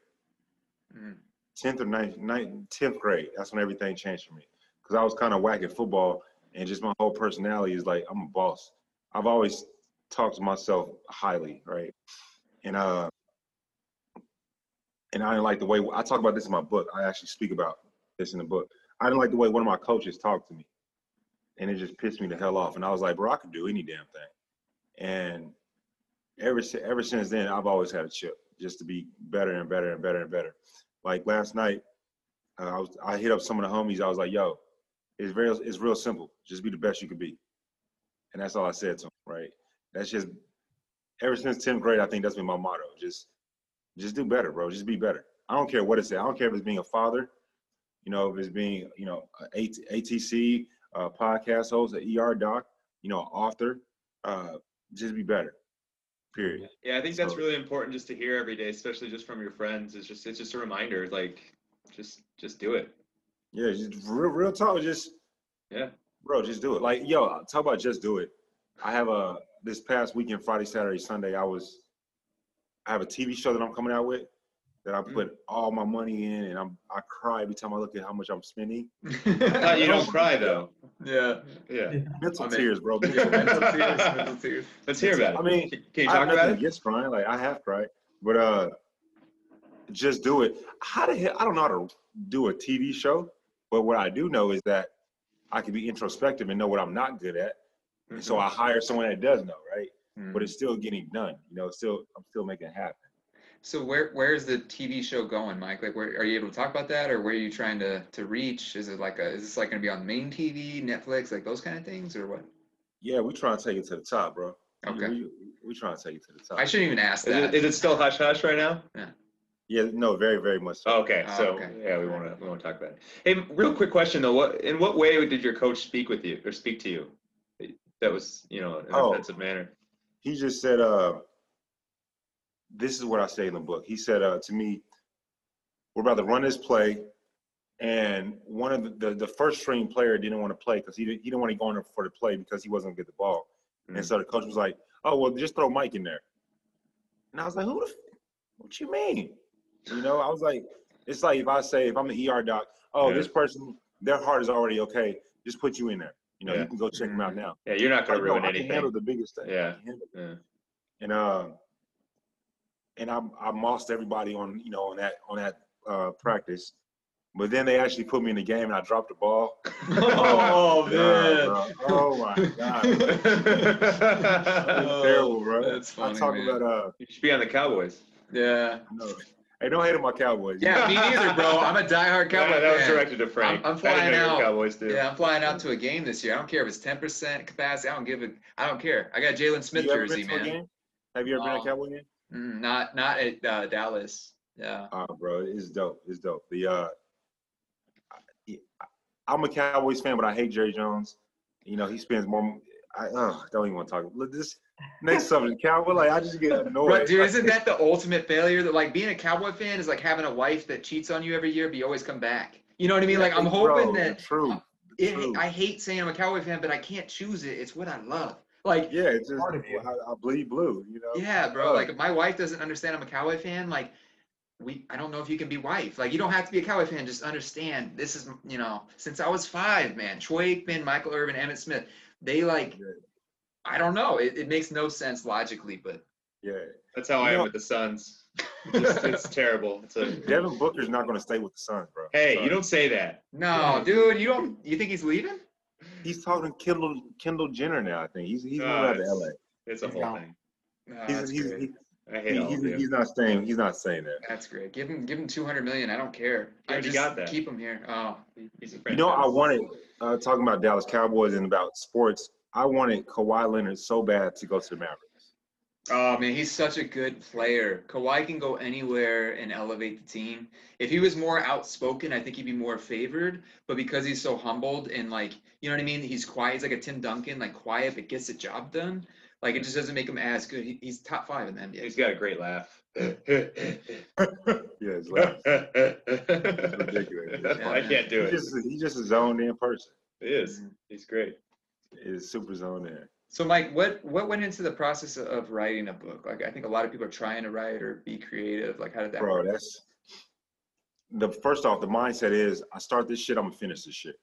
Mhm. tenth or ninth, ninth, tenth grade. That's when everything changed for me because I was kind of whack at football, and just my whole personality is like I'm a boss. I've always talked to myself highly, right? And uh, and I didn't like the way I talk about this in my book. I actually speak about this in the book. I didn't like the way one of my coaches talked to me, and it just pissed me the hell off. And I was like, bro, I could do any damn thing. And ever ever since then, I've always had a chip, just to be better and better and better and better. Like last night, uh, I was I hit up some of the homies. I was like, yo, it's very it's real simple. Just be the best you could be, and that's all I said to him. Right? That's just ever since 10th grade. I think that's been my motto. Just just do better, bro. Just be better. I don't care what it's at. I don't care if it's being a father, you know, if it's being, you know, a AT- ATC, uh, podcast host, an ER doc, you know, author. Uh, just be better. Period. Yeah, I think that's So- really important just to hear every day, especially just from your friends. It's just it's just a reminder, like just just do it. Yeah, just real, real talk. Just Yeah. bro, just do it. Like, yo, talk about just do it. I have a this past weekend, Friday, Saturday, Sunday. I was, I have a TV show that I'm coming out with, that I Mm. put all my money in, and I'm I cry every time I look at how much I'm spending. *laughs* You don't cry though. yeah. Yeah. Mental I mean, tears, bro. Yeah, mental tears, mental *laughs* tears. Let's hear about it. I mean, can can you I talk have about nothing it? against crying. Like I have cried, but uh, just do it. How the hell? I don't know how to do a TV show, but what I do know is that I can be introspective and know what I'm not good at. And so I hire someone that does know, right? Mm. But it's still getting done. You know, still I'm still making it happen. So where where's the TV show going, Mike? Like, where are you able to talk about that, or where are you trying to to reach? Is it like a is this like going to be on main TV, Netflix, like those kind of things, or what? Yeah, we're trying to take it to the top, bro. We- Okay. We, we trying to take it to the top. I shouldn't even ask Is that. it, is it still hush hush right now? yeah, Yeah, no, very, very much so. Oh, okay, Oh, so okay. yeah, we want to we want to talk about it. Hey, real quick question though. What in what way did your coach speak with you or speak to you? That was you know in an Oh. offensive manner. he just said, uh, this is what I say in the book. He said uh, to me, we're about to run this play. And one of the, the, the first string player didn't want to play because he didn't, he didn't want to go in there for the play because he wasn't going to get the ball. And Mm. so the coach was like, oh, well, just throw Mike in there. And I was like, who the, f- what you mean? You know, I was like, it's like if I say, if I'm the ER doc, oh, Yeah. this person, their heart is already okay. Just put you in there. You know, Yeah. you can go check them out now. Yeah, you're not gonna no, ruin I can handle the biggest thing. Yeah. Yeah. and uh, and I I mossed everybody on you know on that on that uh, practice, but then they actually put me in the game and I dropped the ball. *laughs* oh God, *laughs* man. bro. Oh my *laughs* god, it's terrible, bro. That's I funny, talk man. about uh, you should be on the Cowboys. Yeah. no, hey, don't hate on my Cowboys. Yeah, me neither, bro. I'm a diehard Yeah, Cowboy that was directed to Frank. I'm I flying didn't know you were out. Cowboys too. Yeah, I'm flying out to a game this year. I don't care if it's 10% capacity. I don't give a. I don't care. I got Jaylon Smith you ever jersey, been to a man. game? Have you ever been to Oh. a Cowboy game? Mm, not not at uh, Dallas. Yeah. Oh, bro, it's dope. It's dope. The uh, I- I'm a Cowboys fan, but I hate Jerry Jones. You know, he spends more. I uh, don't even want to talk. Look, this next subject, Cowboy. Like I just get *laughs* annoyed. Right, dude, isn't that the ultimate failure? That like being a Cowboy fan is like having a wife that cheats on you every year, but you always come back. You know what I mean? Like I'm hoping bro, that True. it. I hate saying I'm a Cowboy fan, but I can't choose it. It's what I love. Like Yeah, it's just Part of you. I, I bleed blue. You know. Yeah, bro. Like my wife doesn't understand I'm a Cowboy fan, like we I don't know if you can be wife. Like you don't have to be a Cowboy fan, just understand this is you know, since I was five, man, Troy Aikman, Michael Irvin, Emmitt Smith, they like Yeah. I don't know. It, it makes no sense logically, but Yeah. That's how I You am with the Suns. *laughs* It's, it's terrible. It's a, Devin Booker's not going to stay with the Suns, bro. hey, Sorry. you don't say that. no, dude, you don't you think he's leaving? He's talking to Kendall Kendall Jenner now. I think he's he's Oh, moving out to LA. It's a He's whole gone. thing. No, He's he's, he- I hate he- all he's, he's not staying. He's not staying there. That's great. Give him give him 200 million. I don't care. I already just got that. keep him here. Oh, He's a You know, I wanted uh, talking about Dallas Cowboys and about sports. I wanted Kawhi Leonard so bad to go to the Mavericks. Oh man, he's such a good player. Kawhi can go anywhere and elevate the team. If he was more outspoken, I think he'd be more favored. But because he's so humbled and like, you know what I mean? He's quiet. He's like a Tim Duncan, like quiet but gets the job done. Like it just doesn't make him as good. He, he's top five in the NBA. He's got a great laugh. *laughs* yeah, *laughs* it's like, ridiculous. *laughs* I can't do he's it. just he's just a zoned in person. He is. Mm-hmm. He's great. He's super zoned in. So Mike, what what went into the process of- writing a book? Like I think a lot of people are trying to write or be creative. Like how did that Bro, work? that's the first off, the mindset is I start this shit, I'm gonna finish this shit.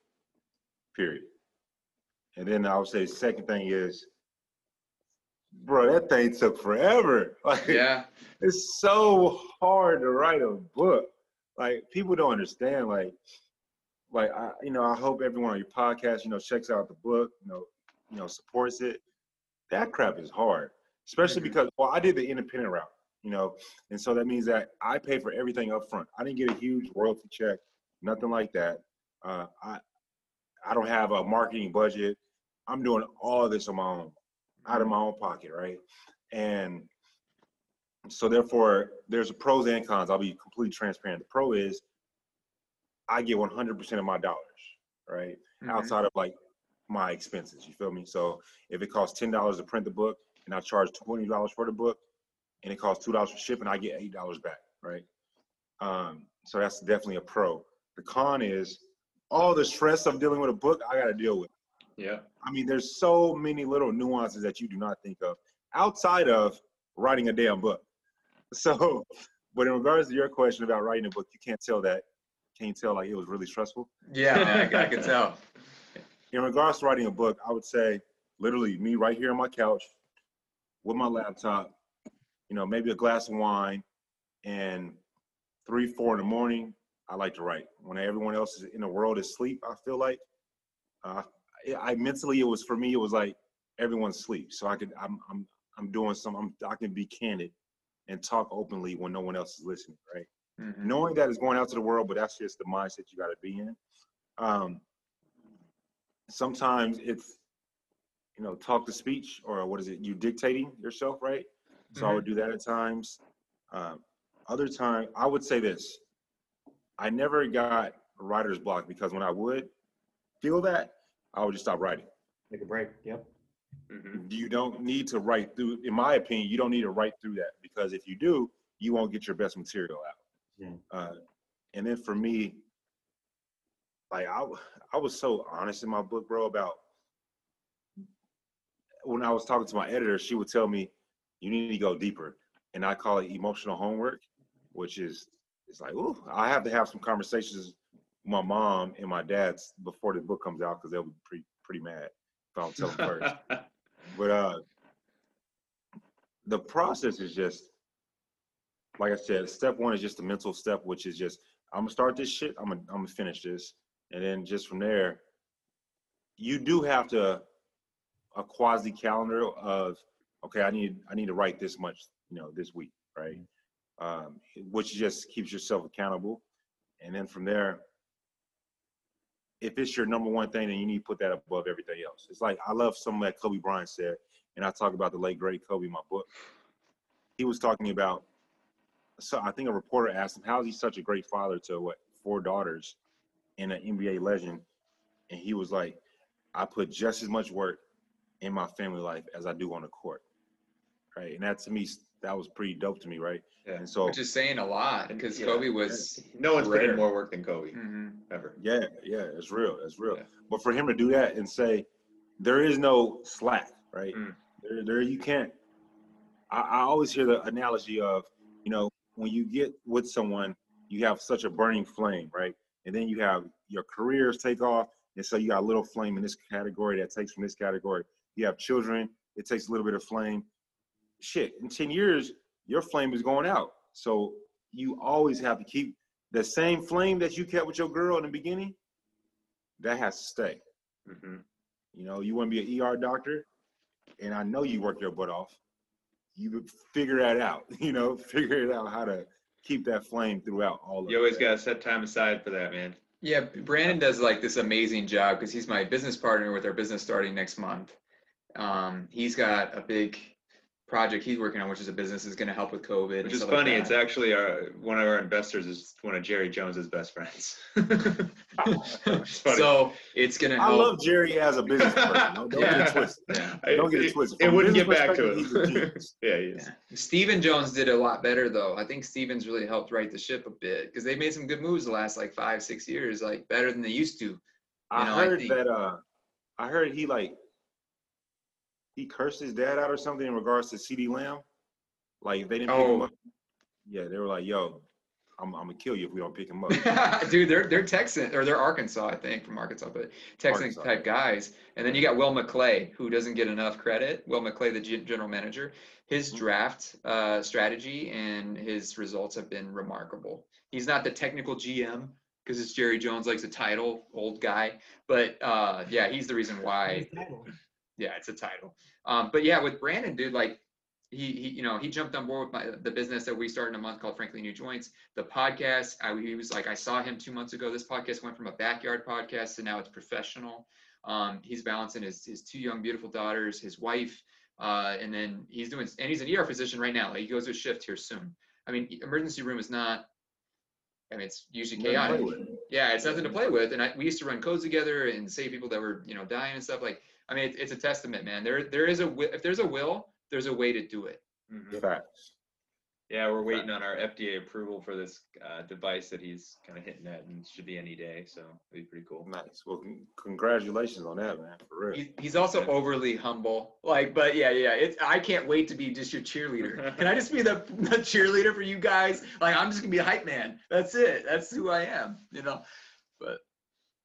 Period. And then I would say second thing is, bro, that thing took forever. *laughs* Like Yeah. it's so hard to write a book. Like people don't understand. Like, like I, you know, I hope everyone on your podcast, you know, checks out the book. You know, you know, supports it. That crap is hard, especially Mhm. because well, I did the independent route. You know, and so that means that I pay for everything up front. I didn't get a huge royalty check, nothing like that. Uh, I, I don't have a marketing budget. I'm doing all this on my own, out of my own pocket, right? And so therefore, there's a pros and cons. I'll be completely transparent. The pro is I get 100% of my dollars, right? Mhm. Outside of like my expenses, you feel me? So if it costs $10 to print the book and I charge $20 for the book and it costs $2 for shipping, I get $8 back, right? Um, so that's definitely a pro. The con is all the stress of dealing with a book I got to deal with. Yeah. I mean, there's so many little nuances that you do not think of outside of writing a damn book. *laughs* So, but in regards to your question about writing a book, you can't tell that. Can you tell like it was really stressful? Yeah, I, I could tell. *laughs* In regards to writing a book, I would say literally me right here on my couch with my laptop, you know, maybe a glass of wine, and three, four in the morning, I like to write. When everyone else is in the world is asleep, I feel like uh, I, I mentally it was for me it was like everyone's asleep, so I could I'm I'm I'm doing some I'm, I can be candid and talk openly when no one else is listening, right? Mhm. knowing that it's going out to the world, but that's just the mindset you got to be in. Um, sometimes it's, you know, talk to speech or what is it? You dictating yourself, right? So I would do that at times. Um, other time, I would say this: I never got writer's block because when I would feel that, I would just stop writing. Take a break. Yep. Mhm. You don't need to write through. In my opinion, you don't need to write through that because if you do, you won't get your best material out. Yeah. Uh, and then for me, like I I was so honest in my book, bro, about when I was talking to my editor, she would tell me, "You need to go deeper," and I call it emotional homework, which is it's like, ooh, I have to have some conversations with my mom and my dad's before the book comes out because they'll be pretty pretty mad if I don't tell them first. *laughs* But uh the process is just like I said, step one is just the mental step, which is just I'm gonna start this shit, I'm gonna I'm gonna finish this. And then just from there, you do have to a quasi calendar of okay, I need I need to write this much, you know, this week, right? Um, which just keeps yourself accountable. And then from there, if it's your number one thing, then you need to put that above everything else. It's like I love something that Kobe Bryant said, and I talk about the late great Kobe in my book. He was talking about. So I think a reporter asked him, "How is he such a great father to what four daughters, and an NBA legend?" And he was like, "I put just as much work in my family life as I do on the court." Right, and that to me, that was pretty dope to me, right? Yeah. And so, Which is saying a lot because Yeah. Kobe was. No one's put Rare. in more work than Kobe Mhm. ever. Yeah, yeah, it's real. It's real. Yeah. But for him to do that and say, there is no slack, right? Mm. There, there, you can't. I, I always hear the analogy of, you know, when you get with someone, you have such a burning flame, right? And then you have your careers take off, and so you got a little flame in this category that takes from this category. You have children, it takes a little bit of flame. Shit, in ten years, your flame is going out. So you always have to keep the same flame that you kept with your girl in the beginning, that has to stay. hmm You know, you want to be an ER doctor, and I know you work your butt off. You figure that out. *laughs* You know, figure it out how to keep that flame throughout all of You always gotta set time aside for that, man. Yeah, Brandon does like this amazing job because he's my business partner with our business starting next month. Um, he's got a big project he's working on, which is a business is going to help with COVID. and Which is stuff like funny. It's actually our one of our investors is one of Jerry Jones's best friends. *laughs* It's so it's going to I love Jerry as a business person. Don't, don't get it twisted. I- Don't get it it- twisted. It From a wouldn't get back to perspective, he's a him. *laughs* yeah, he. Yeah. Stephen Jones did a lot better though. I think Stephen's really helped right the ship a bit because they made some good moves the last like five, six years, like better than they used to. I know, heard think- that. Uh, I heard he like he cursed his dad out or something in regards to CeeDee Lamb. Like they didn't pick him Oh. up. Yeah, they were like, "Yo, I'm, I'm gonna kill you if we don't pick him up." *laughs* Dude, they're they're Texan or they're Arkansas, I think, from Arkansas, but Texan Arkansas. type guys. And then you got Will McClay, who doesn't get enough credit. Will McClay, the general manager, his Mhm. draft uh, strategy and his results have been remarkable. He's not the technical GM because it's Jerry Jones likes a title, old guy. But uh, yeah, he's the reason why yeah, it's a title. Um, but yeah, with Brandon, dude, like he, he, you know, he jumped on board with my, the business that we started in a month called Frankly New Joints. The podcast, I, he was like, I saw him two months ago. This podcast went from a backyard podcast to now it's professional. Um, he's balancing his, his two young, beautiful daughters, his wife, uh, and then he's doing, and he's an ER physician right now. Like he goes to a shift here soon. I mean, emergency room is not, I mean, it's usually chaotic. Yeah, it's nothing to play with. And I, we used to run codes together and save people that were, you know, dying and stuff. Like, I mean, it's, it's a testament, man. There, there is a wi- if there's a will, there's a way to do it. Mhm. Facts. Yeah, we're waiting on our FDA approval for this uh, device that he's kind of hitting at, and should be any day. So it'll be pretty cool. Nice. Well, con- congratulations on that, man. For real. He, he's also overly humble. Like, but yeah, yeah. It's I can't wait to be just your cheerleader. *laughs* Can I just be the, the cheerleader for you guys? Like, I'm just gonna be a hype man. That's it. That's who I am. You know.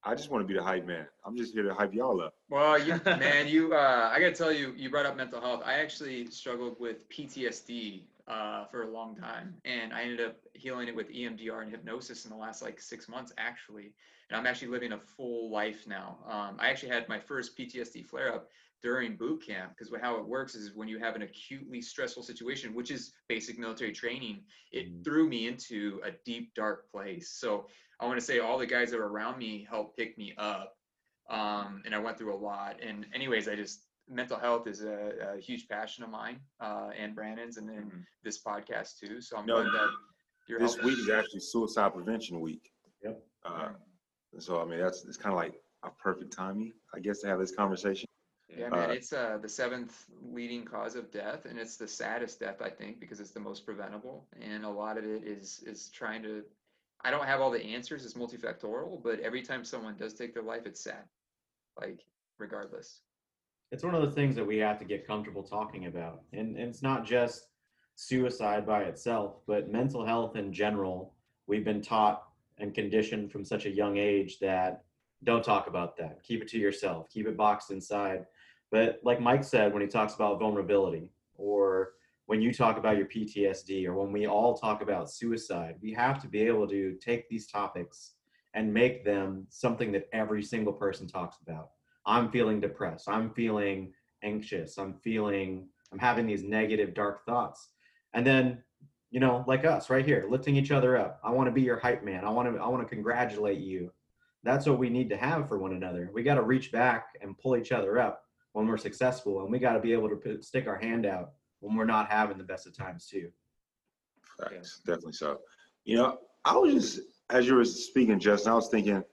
I just want to be the hype man. I'm just here to hype y'all up. well, you *laughs* man, you. Uh, I gotta tell you, you brought up mental health. I actually struggled with PTSD uh, for a long time, and I ended up healing it with EMDR and hypnosis in the last like six months, actually. And I'm actually living a full life now. Um, I actually had my first PTSD flare up during boot camp because how it works is when you have an acutely stressful situation, which is basic military training, it Mhm. threw me into a deep, dark place. So I want to say all the guys that were around me helped pick me up. Um, and I went through a lot. And anyways, I just mental health is a, a huge passion of mine uh, and Brandon's, and then Mhm. this podcast too. So I'm No, glad that you're This helping. week is actually Suicide Prevention Week. Yep. Uh, so I mean, that's it's kind of like a perfect timing, I guess, to have this conversation. Yeah, man, Uh, it's uh, the seventh leading cause of death, and it's the saddest death, I think, because it's the most preventable. And a lot of it is is trying to. I don't have all the answers; it's multifactorial. But every time someone does take their life, it's sad. Like, regardless. it's one of the things that we have to get comfortable talking about and, and it's not just suicide by itself but mental health in general we've been taught and conditioned from such a young age that don't talk about that keep it to yourself keep it boxed inside but like mike said when he talks about vulnerability or when you talk about your ptsd or when we all talk about suicide we have to be able to take these topics and make them something that every single person talks about I'm feeling depressed. I'm feeling anxious. I'm feeling, I'm having these negative, dark thoughts. And then, you know, like us right here, lifting each other up. I want to be your hype man. I want to, I want to congratulate you. That's what we need to have for one another. We got to reach back and pull each other up when we're successful. And we got to be able to put, stick our hand out when we're not having the best of times too. Facts, definitely so. You know, I was just as you were speaking, Justin, I was thinking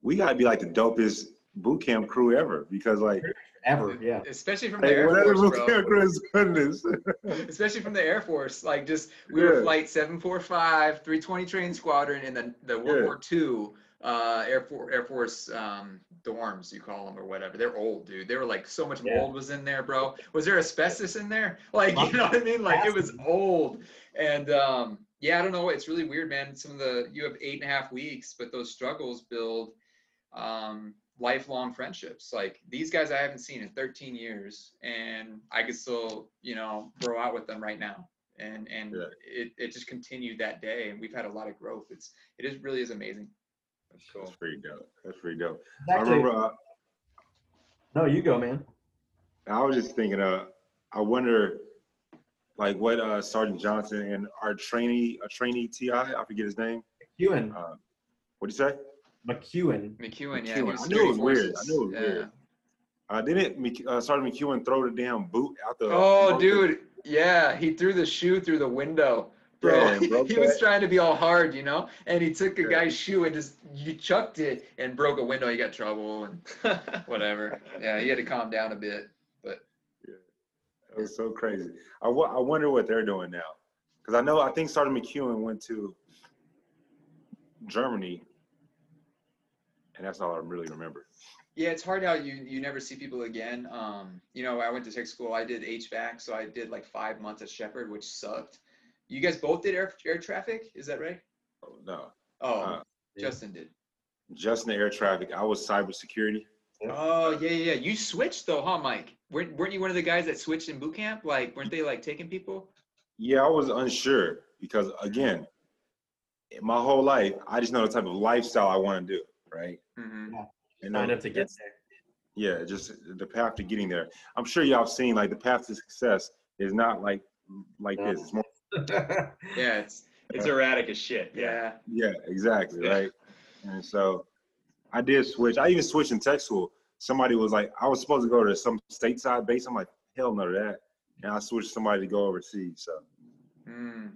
we gotta be like the dopest boot camp crew ever because like Ever. Yeah. Especially from the hey, Air whatever Force, boot camp crew is goodness. *laughs* especially from the Air Force. Like just we were flight 745, 320 train squadron in the, the World Yeah. War II uh, Air Force Air Force um, dorms, you call them or whatever. They're old, dude. They were like so much Yeah. mold was in there, bro. Was there asbestos in there? *laughs* Like you know what I mean? Like it was old. And um, yeah, I don't know. It's really weird, man. Some of the you have eight and a half weeks, but those struggles build um, lifelong friendships. Like these guys I haven't seen in 13 years, and I could still, you know, grow out with them right now. And and Yeah. it, it just continued that day, and we've had a lot of growth. It's it is really is amazing. That's cool. That's pretty dope. That's pretty dope. It's I actually- remember uh, no, you go, man. I was just thinking, uh, I wonder, like, what uh, Sergeant Johnson and our trainee, a trainee TI, I forget his name. McEwen. What'd you say? McEwen. McEwen, yeah, McEwen. I knew it was security weird. I knew it was yeah. weird. Uh, didn't uh, Sergeant McEwen throw the damn boot out the? Oh, out the- dude, yeah, he threw the shoe through the window, bro. And *laughs* he was trying to be all hard, you know, and he took a Yeah. guy's shoe and just you chucked it and broke a window. He got trouble and *laughs* whatever. Yeah, he had to calm down a bit. But yeah, It was so crazy. I, I wonder what they're doing now, because I know I think Sergeant McEwen went to Germany, and that's all I really remember. yeah, it's hard how you you never see people again. Um, you know, I went to tech school. I did HVAC, so I did like five months at Sheppard, which sucked. You guys both did air air traffic, is that right? Oh, no, Oh, Uh, Justin did. Justin the air traffic. I was cybersecurity. Oh yeah, yeah, yeah. You switched though, huh, Mike? Weren't weren't you one of the guys that switched in boot camp? Like, weren't they like taking people? Yeah, I was unsure because again, in my whole life, I just know the type of lifestyle I want to do, right? Mm-hmm. And Signed uh, up to get there. yeah, just the path to getting there. I'm sure y'all have seen like the path to success is not like like this. It's more Yeah, it's It's erratic as shit. Yeah. yeah. Yeah, exactly, right. And so I did switch. I even switched in tech school. Somebody was like, I was supposed to go to some stateside base. I'm like, hell no to that. And I switched somebody to go overseas. So Mm.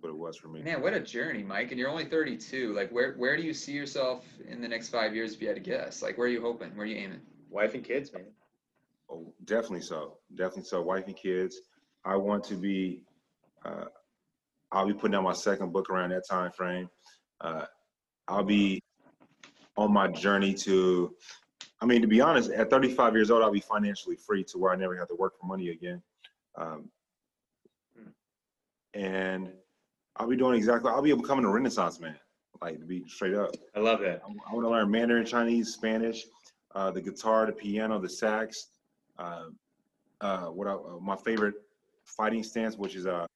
what it was for me. Man, what a journey, Mike. And you're only 32. Like, where where do you see yourself in the next five years if you had to guess? Like, where are you hoping? Where are you aiming? Wife and kids, man. Oh, definitely so. Definitely so. Wife and kids. I want to be Uh, I'll be putting out my second book around that time frame. Uh, I'll be on my journey to, I mean, to be honest, at 35 years old, I'll be financially free to where I never have to work for money again. Um, and I'll be doing exactly, I'll be becoming a Renaissance man, like to be straight up. I love that. I want to learn Mandarin, Chinese, Spanish, uh, the guitar, the piano, the sax. Uh, uh, what I, uh, my favorite fighting stance, which is uh,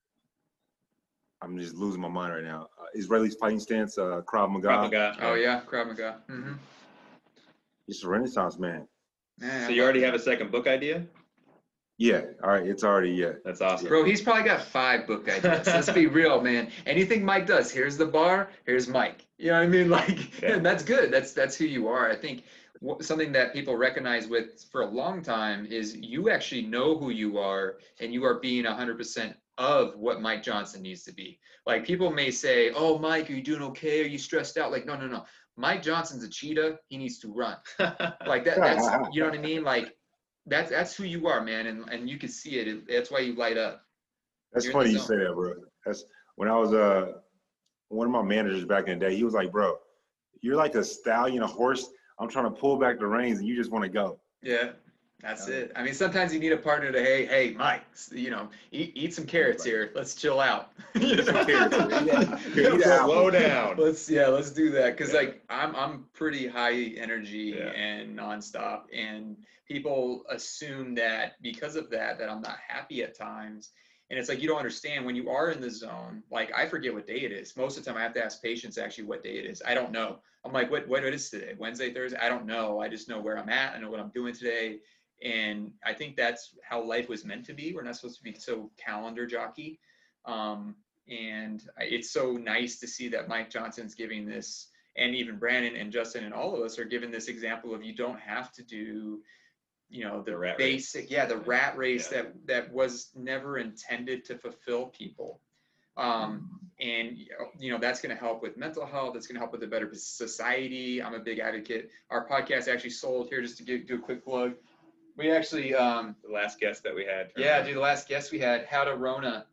I'm just losing my mind right now. Uh, Israeli fighting stance, uh, Krav Maga. Krav Maga. Oh yeah, Krav Maga. hmm It's a Renaissance man. Man, So you already have a second book idea? Yeah, all right, it's already yeah. That's awesome. Bro, he's probably got five book ideas. Let's be *laughs* real, man. Anything Mike does, here's the bar, here's Mike. You know what I mean? *laughs* Like, Yeah. that's good. That's that's who you are. I think something that people recognize with for a long time is you actually know who you are, and you are being 100% of what Mike Johnson needs to be. Like people may say, "Oh, Mike, are you doing okay? Are you stressed out?" Like, no, no, no. Mike Johnson's a cheetah. He needs to run. *laughs* Like that. That's *laughs* you know what I mean. Like that's that's who you are, man, and and you can see it. it that's why you light up. That's You're funny you say that, bro. That's when I was uh one of my managers back in the day. He was like, "Bro, you're like a stallion, a horse. I'm trying to pull back the reins, and you just want to go." Yeah, that's Yeah. it. I mean, sometimes you need a partner to, hey, hey, Mike, you know, eat, eat some carrots here. Let's chill out. *laughs* You know? some carrots, *laughs* yeah. Yeah, eat an. Slow down. Let's yeah, let's do that because Yeah. like I'm I'm pretty high energy Yeah. and nonstop, and people assume that because of that that I'm not happy at times. And it's like you don't understand when you are in the zone. Like I forget what day it is. Most of the time, I have to ask patients actually what day it is. I don't know. I'm like, what what is today? Wednesday, Thursday? I don't know. I just know where I'm at. I know what I'm doing today. And I think that's how life was meant to be. We're not supposed to be so calendar jockey. Um, and it's so nice to see that Mike Johnson's giving this, and even Brandon and Justin and all of us are giving this example of you don't have to do, you know, the, The rat race. basic, yeah, the rat race Yeah. that that was never intended to fulfill people. Um, and you know that's going to help with mental health. It's going to help with a better society. I'm a big advocate. Our podcast actually sold here just to give, do a quick plug. We actually, um, The last guest that we had. yeah, dude. The last guest we had, how to Rona.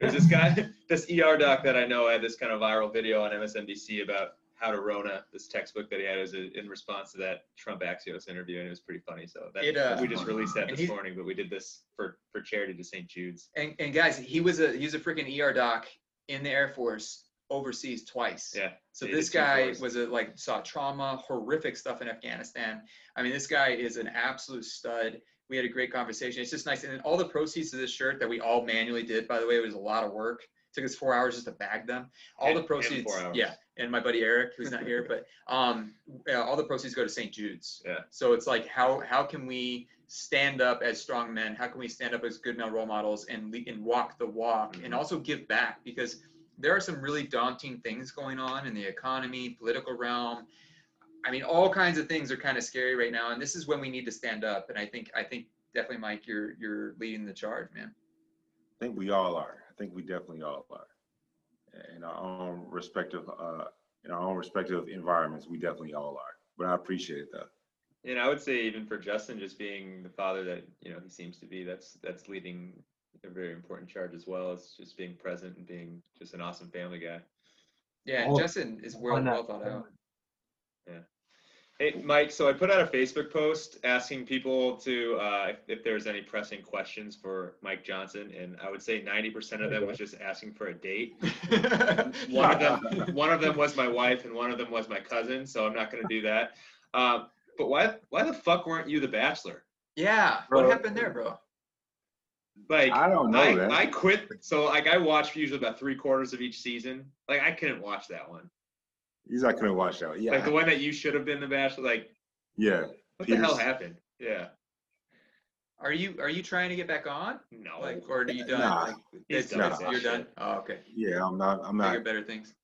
There's this guy, this ER doc that I know had this kind of viral video on MSNBC about how to Rona, this textbook that he had was in response to that Trump Axios interview, and it was pretty funny. So that, It, uh, we just released that this morning, but we did this for for charity to St. Jude's. And, and guys, he was a he was a freaking ER doc in the Air Force overseas twice. Yeah. So this guy was a like saw trauma, horrific stuff in Afghanistan. I mean, this guy is an absolute stud. We had a great conversation. It's just nice, and then all the proceeds of this shirt that we all manually did, by the way, it was a lot of work. took us four hours just to bag them. All And- the and proceeds, hours. yeah, and my buddy Eric, who's not here, but *laughs* um, all the proceeds go to St. Jude's. Yeah. So it's like, how how can we stand up as strong men? How can we stand up as good male role models and and walk the walk and Mhm. also give back because there are some really daunting things going on in the economy, political realm. I mean, all kinds of things are kind of scary right now, and this is when we need to stand up. And I think I think definitely, Mike, you're you're leading the charge, man. I think we all are. I think we definitely all are. In our own respective, uh, in our own respective environments, we definitely all are. But I appreciate it though. And I would say even for Justin, just being the father that you know he seems to be, that's that's leading a very important charge as well. It's just being present and being just an awesome family guy. Yeah, and Oh, Justin is well, Why not? well thought out. Yeah. Hey, Mike, so I put out a Facebook post asking people to, uh, if, if there's any pressing questions for Mike Johnson, and I would say 90% of them was just asking for a date. *laughs* One of them, one of them was my wife, and one of them was my cousin, so I'm not going to do that. Um, but why, why the fuck weren't you the Bachelor? yeah, what Bro. happened there, bro? Like, I don't know I, that. I quit. So, like, I watched usually about three quarters of each season. Like, I couldn't watch that one. He's not gonna watch that. Yeah, Like the one that you should have been the Bachelor. Like, yeah. what the hell happened? Yeah. Are you are you trying to get back on? No. Like, or are you done? Nah. Like, He's it's- done it's- with that you're done. Oh, okay. Yeah, I'm not. I'm not. Bigger, not. better things.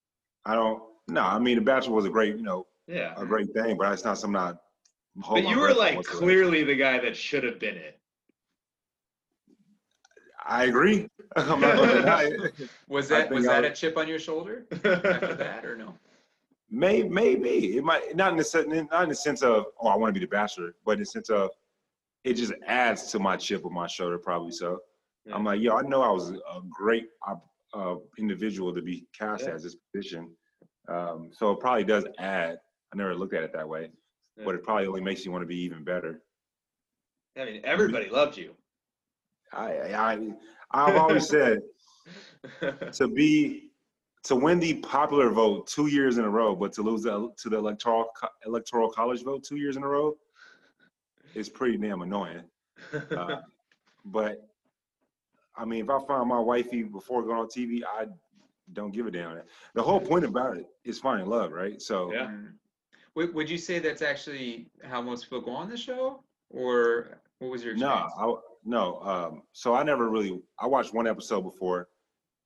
I don't. No, I mean, The Bachelor was a great, you know, yeah. a great thing, but it's not something I. hold But you were like whatsoever. clearly the guy that should have been it. I agree. *laughs* I'm not gonna deny it. Was that was that a chip on your shoulder *laughs* after that or no? Maybe, maybe it might not in the sense, not in the sense of oh, I want to be the Bachelor, but in the sense of it just adds to my chip on my shoulder, probably so. Yeah. I'm like, yo, I know I was a great uh, individual to be cast Yeah. as this position. Um, so it probably does add. I never looked at it that way, Yeah. but it probably only makes you want to be even better. I mean, everybody loved you. I, I, I've always said *laughs* to be to win the popular vote two years in a row, but to lose the, to the electoral electoral college vote two years in a row is pretty damn annoying. Uh, but I mean, if I find my wifey before going on TV, I don't give a damn. The whole point about it is finding love, right? So Yeah. Mm. Would, would you say that's actually how most people go on the show? Or what was your no, experience? No. Um, so I never really. I watched one episode before,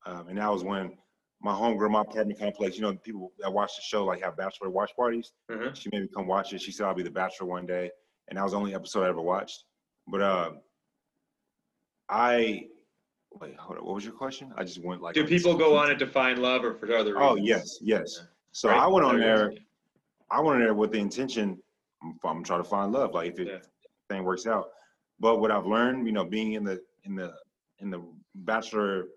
um, and that was when my homegirl, my apartment complex. You know, people that watch the show like have bachelor watch parties. Mhm. She made me come watch it. She said I'll be the bachelor one day, and that was the only episode I ever watched. But uh, I wait. Hold on. What was your question? I just went like. Do people go on it to find love or for other reasons? Oh yes, yes. So Right? I went on there. I went on there with the intention. I'm, I'm trying to find love. Like if it Yeah. thing works out. But what I've learned, you know, being in the in the in the bachelor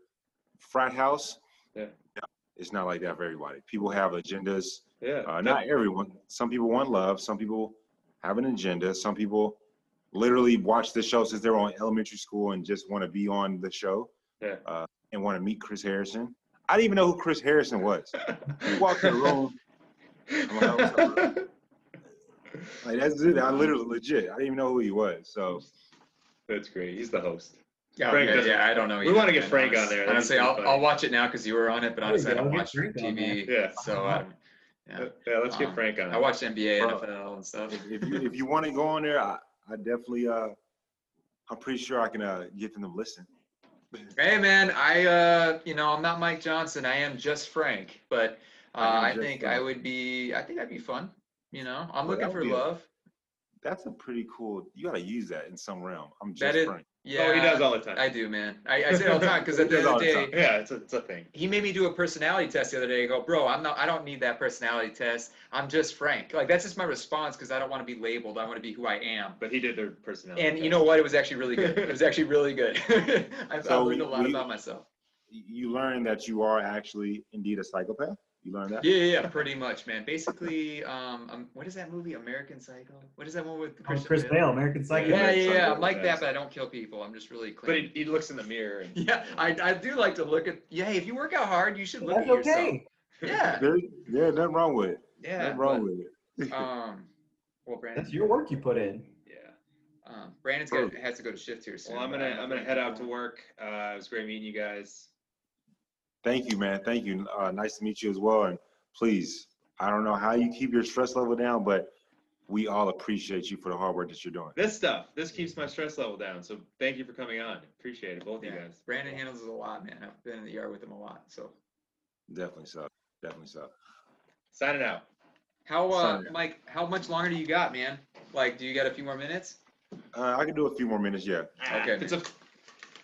frat house, Yeah. it's not like that for everybody. People have agendas. Yeah. Uh, not everyone. Some people want love. Some people have an agenda. Some people literally watch the show since they're on elementary school and just want to be on the show. Yeah. Uh, and want to meet Chris Harrison. I didn't even know who Chris Harrison was. *laughs* He walked in the room. I'm like, *laughs* Like that's it. I literally legit. I didn't even know who he was. So That's great. He's the host. Yeah, Frank yeah, doesn't- yeah, I don't know. we either, wanna get man, Frank on there. That'd Honestly, pretty I'll, funny. I'll watch it now because you were on it, but honestly, I go, don't get watch Frank on TV. Yeah. So I, yeah. Yeah, let's get Um, Frank on. I watch NBA, Bro. NFL, and stuff. if, if you if you want to go on there, I, I definitely uh I'm pretty sure I can uh get them to listen. Hey man, I uh you know I'm not Mike Johnson. I am just Frank, but uh, I am I just think I Frank. would be. I think I'd be fun. You know, I'm Well, looking that for would be a- love. That's a pretty cool. You gotta use that in some realm. I'm just That is- Frank. Yeah, oh, he does all the time. I do, man. I, I say it all the time because *laughs* at the does end of all the the day, time. yeah, it's a, it's a thing. he made me do a personality test the other day. I go, bro, I'm not. I don't need that personality test. I'm just Frank. Like that's just my response because I don't want to be labeled. I want to be who I am. But he did their personality. And you know what? It was actually really good. It was actually really good. *laughs* I, I learned a lot we- about myself. You learn that you are actually indeed a psychopath. You learn that. Yeah, yeah, yeah, pretty much, man. Basically, um, um, what is that movie? American Psycho. What is that one with Oh, Christian Chris Bale, American Psycho. Yeah, yeah, yeah. I'm like that, but I don't kill people. I'm just really clean. But he, he looks in the mirror. And, yeah, I, I do like to look at. Yeah, if you work out hard, you should look That's at yourself. okay. *laughs* Yeah, There, yeah, nothing wrong with it. yeah. nothing wrong with it. *laughs* um, well, Brandon. That's your work you put in. Yeah. Um, Brandon's got has to go to shift here soon. well, I'm gonna I'm gonna head out to work. Uh, it was great meeting you guys. Thank you, man. Thank you. Uh, nice to meet you as well. And please, I don't know how you keep your stress level down, but we all appreciate you for the hard work that you're doing. This stuff, this keeps my stress level down. So thank you for coming on. Appreciate it, both of you guys. Brandon handles it a lot, man. I've been in the yard with him a lot. So, Definitely so. Definitely so. Signing out. how, uh, Sorry. Mike? How much longer do you got, man? Like, do you got a few more minutes? Uh, I can do a few more minutes. Yeah. Okay, it's a if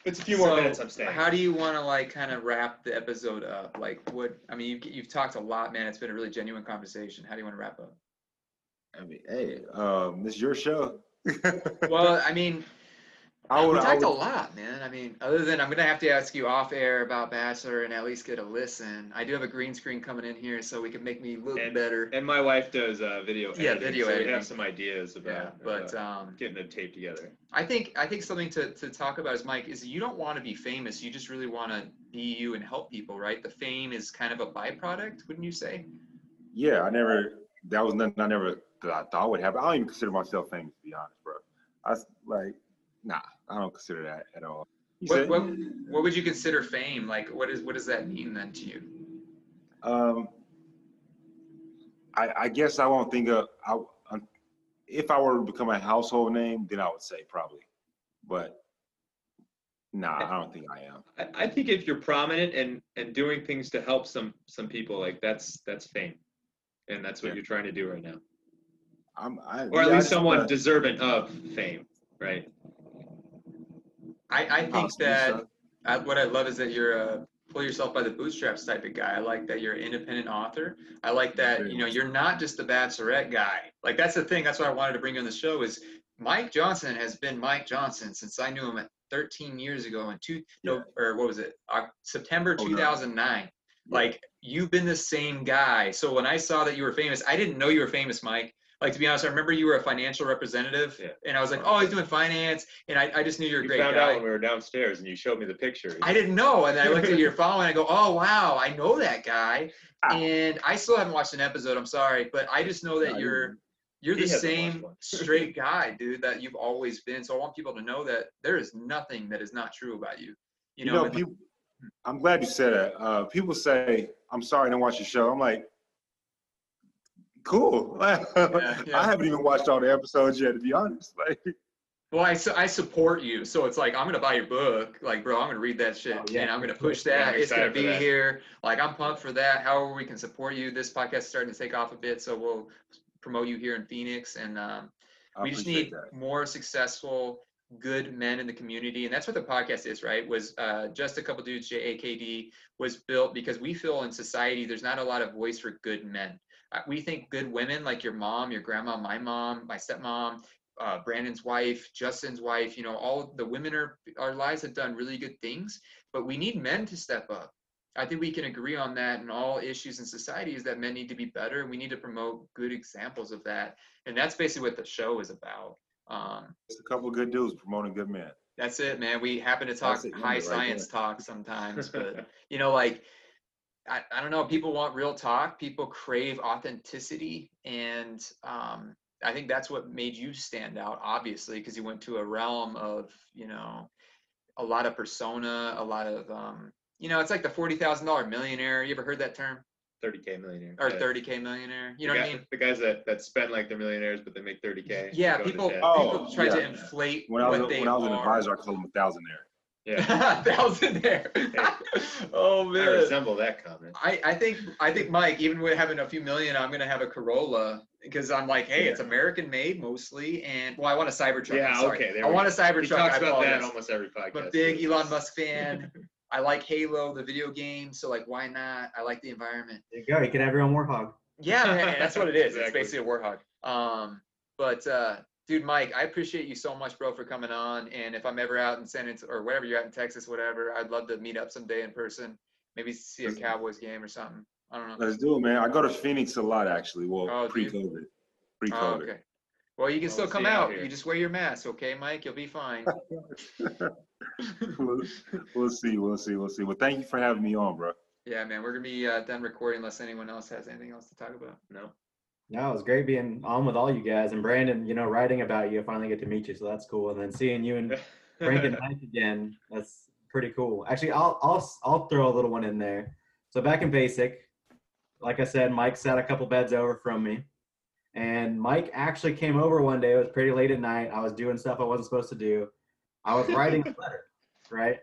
it's a few more So, minutes. I'm staying. How do you want to like kind of wrap the episode up? Like, what? I mean, you've, you've talked a lot, man. It's been a really genuine conversation. How do you want to wrap up? I mean, hey, um, this is your show. Well, I mean, I would, we I talked a lot, man. I mean, other than I'm gonna have to ask you off air about Bachelor and at least get a listen. I do have a green screen coming in here, so we can make me look And- better. And my wife does uh, video. Yeah, editing, video so We editing. have some ideas about, Yeah, but about um, getting the tape together. I think I think something to, to talk about is Mike is you don't want to be famous. You just really want to be you and help people, right? The fame is kind of a byproduct, wouldn't you say? Yeah, I never. That was nothing I never that I thought would happen. I don't even consider myself famous, to be honest, bro. I like, nah, I don't consider that at all. You What, said- what what would you consider fame? Like, what is what does that mean then to you? Um, I, I guess I won't think of. I, if I were to become a household name, then I would say probably, but nah, I don't think I am. I, I think if you're prominent and and doing things to help some some people, like that's that's fame, and that's what Yeah. you're trying to do right now, I'm, I, or at yeah, least just, someone uh, deserving of fame, right? I, I think that. I, what I love is that you're a pull yourself by the bootstraps type of guy. I like that you're an independent author. I like that you know you're not just the bachelorette guy. Like that's the thing. That's why I wanted to bring you on the show. Is Mike Johnson has been Mike Johnson since I knew him at 13 years ago in two, Yeah. no, or what was it? Oc- September Oh, no. 2009. Like you've been the same guy. So when I saw that you were famous, I didn't know you were famous, Mike. Like to be honest, I remember you were a financial representative, Yeah. and I was like, oh, he's doing finance, and I, I just knew you were a You great found guy. Found out when we were downstairs and you showed me the picture. I didn't know. And then I looked at your following and I go, oh, wow, I know that guy. Ah. And I still haven't watched an episode. I'm sorry. But I just know that No, you're you're the same *laughs* straight guy, dude, that you've always been. So I want people to know that there is nothing that is not true about you. You You know, know, people, I'm glad you said that. Uh, people say, I'm sorry I didn't watch your show. I'm like, cool. *laughs* yeah. I haven't even watched all the episodes yet, to be honest. *laughs* Like, well, I, su- I support you. So it's like, I'm going to buy your book. Like, bro, I'm going to read that shit Oh, yeah. and I'm going to push that. I'm it's going to be that. here. Like, I'm pumped for that. However, we can support you. This podcast is starting to take off a bit. So we'll promote you here in Phoenix. And, um, we just need that. more successful good men in the community and that's what the podcast is right was uh, just a couple dudes jakd was built because we feel in society there's not a lot of voice for good men we think good women like your mom your grandma my mom my stepmom uh, brandon's wife justin's wife you know all the women are our lives have done really good things but we need men to step up i think we can agree on that in all issues in society is that men need to be better we need to promote good examples of that and that's basically what the show is about um, Just a couple of good dudes promoting good men. that's it, man. We happen to talk it, high right science there. talk sometimes, but *laughs* you know, like I, I don't know, people want real talk, people crave authenticity, and um, I think that's what made you stand out, obviously, because you went to a realm of, you know, a lot of persona, a lot of um, you know, it's like the forty thousand dollar millionaire. You ever heard that term? 30k millionaire. Or Yeah. thirty K millionaire. You know the what I mean? The guys that, that spend like they're millionaires, but they make 30k. Yeah, go to people. Oh, people try to inflate When I was, what they when I was an are. advisor, I called them a thousandaire. Yeah, *laughs* thousand there. *laughs* oh I man. resemble that comment. I, I think I think Mike, even with having a few million, I'm gonna have a Corolla because I'm like, hey, it's American made mostly, and well, I want a Cybertruck. Yeah, I'm sorry. okay, there I we want a Cybertruck. He talks about that almost every podcast. I'm a big *laughs* Elon Musk fan. I like Halo, the video game, so like, why not? I like the environment. There you go. You can have your own warthog. Yeah, man, that's what it is. It's basically a warthog. Um, but uh, dude, Mike, I appreciate you so much, bro, for coming on. And if I'm ever out in San Antonio or wherever you're at in Texas, whatever, I'd love to meet up someday in person. Maybe see a Cowboys game or something. I don't know. Let's do it, man. I go to Phoenix a lot, actually. Well, Oh, do you? pre-COVID. Oh, Pre-COVID. okay. Well, you can Well, still come out out. here. You just wear your mask, okay, Mike? You'll be fine. *laughs* we'll, we'll see. We'll see. We'll see. Well, thank you for having me on, bro. yeah, man. We're gonna be uh, done recording unless anyone else has anything else to talk about. No. No, it was great being on with all you guys and Brandon. You know, writing about you, I finally get to meet you, so that's cool. And then seeing you and Frank and Mike again, that's pretty cool. Actually, I'll I'll I'll throw a little one in there. So back in basic, like I said, Mike sat a couple beds over from me, and Mike actually came over one day. It was pretty late at night. I was doing stuff I wasn't supposed to do. I was writing a *laughs* letter, right?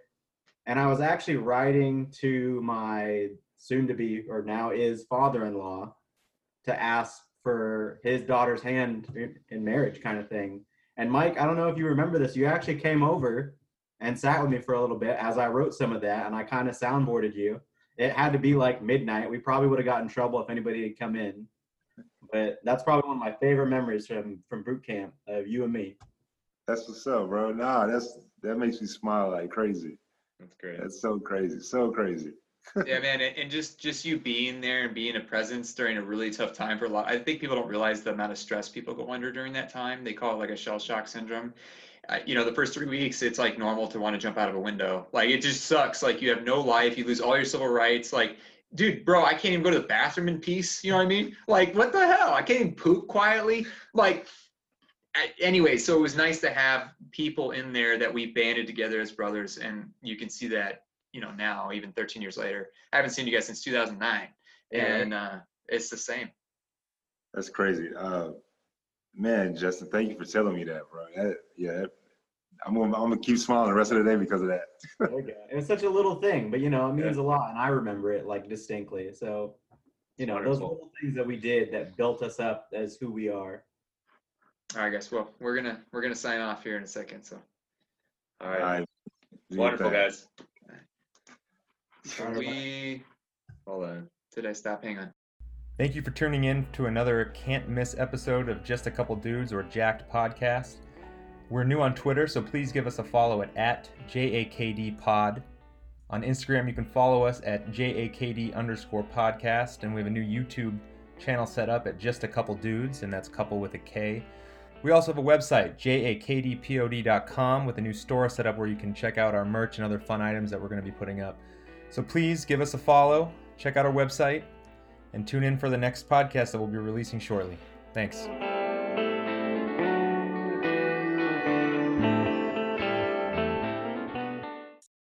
And I was actually writing to my soon-to-be or now is father-in-law to ask for his daughter's hand in- in marriage, kind of thing. And Mike, I don't know if you remember this. You actually came over and sat with me for a little bit as I wrote some of that, and I kind of soundboarded you. It had to be like midnight. We probably would have got in trouble if anybody had come in. But that's probably one of my favorite memories from from boot camp of you and me. That's what's up, bro. Nah, that's that makes me smile like crazy. That's great. That's so crazy. So crazy. Yeah, *laughs* man, and, just just you being there and being a presence during a really tough time for a lot. I think people don't realize the amount of stress people go under during that time. They call it like a shell shock syndrome. Uh, you know, the first three weeks, it's like normal to want to jump out of a window. Like it just sucks. Like you have no life, you lose all your civil rights. Like, dude, bro, I can't even go to the bathroom in peace. You know what I mean? Like, what the hell? I can't even poop quietly. Like, anyway, so it was nice to have people in there that we banded together as brothers, and you can see that you know now, even 13 years later. I haven't seen you guys since 2009, Yeah. and uh, it's the same. That's crazy. Uh, man, Justin, thank you for telling me that, bro. That, yeah, that, I'm gonna, I'm gonna keep smiling the rest of the day because of that. It was such a little thing, but you know, it means a lot, and I remember it like distinctly. So, you know, those little things that we did that built us up as who we are. All right, guys. Well, we're gonna we're gonna sign off here in a second. So, All right. All right. Wonderful, guys. Should we Hold on. did I stop? Hang on. Thank you for tuning in to another can't miss episode of Just a Couple Dudes or Jacked podcast. We're new on Twitter, so please give us a follow at, at JAKDpod. On Instagram, you can follow us at JAKD underscore podcast, and we have a new YouTube channel set up at Just a Couple Dudes, and that's couple with a K. We also have a website, jakdpod.com, with a new store set up where you can check out our merch and other fun items that we're going to be putting up. So please give us a follow, check out our website, and tune in for the next podcast that we'll be releasing shortly. Thanks.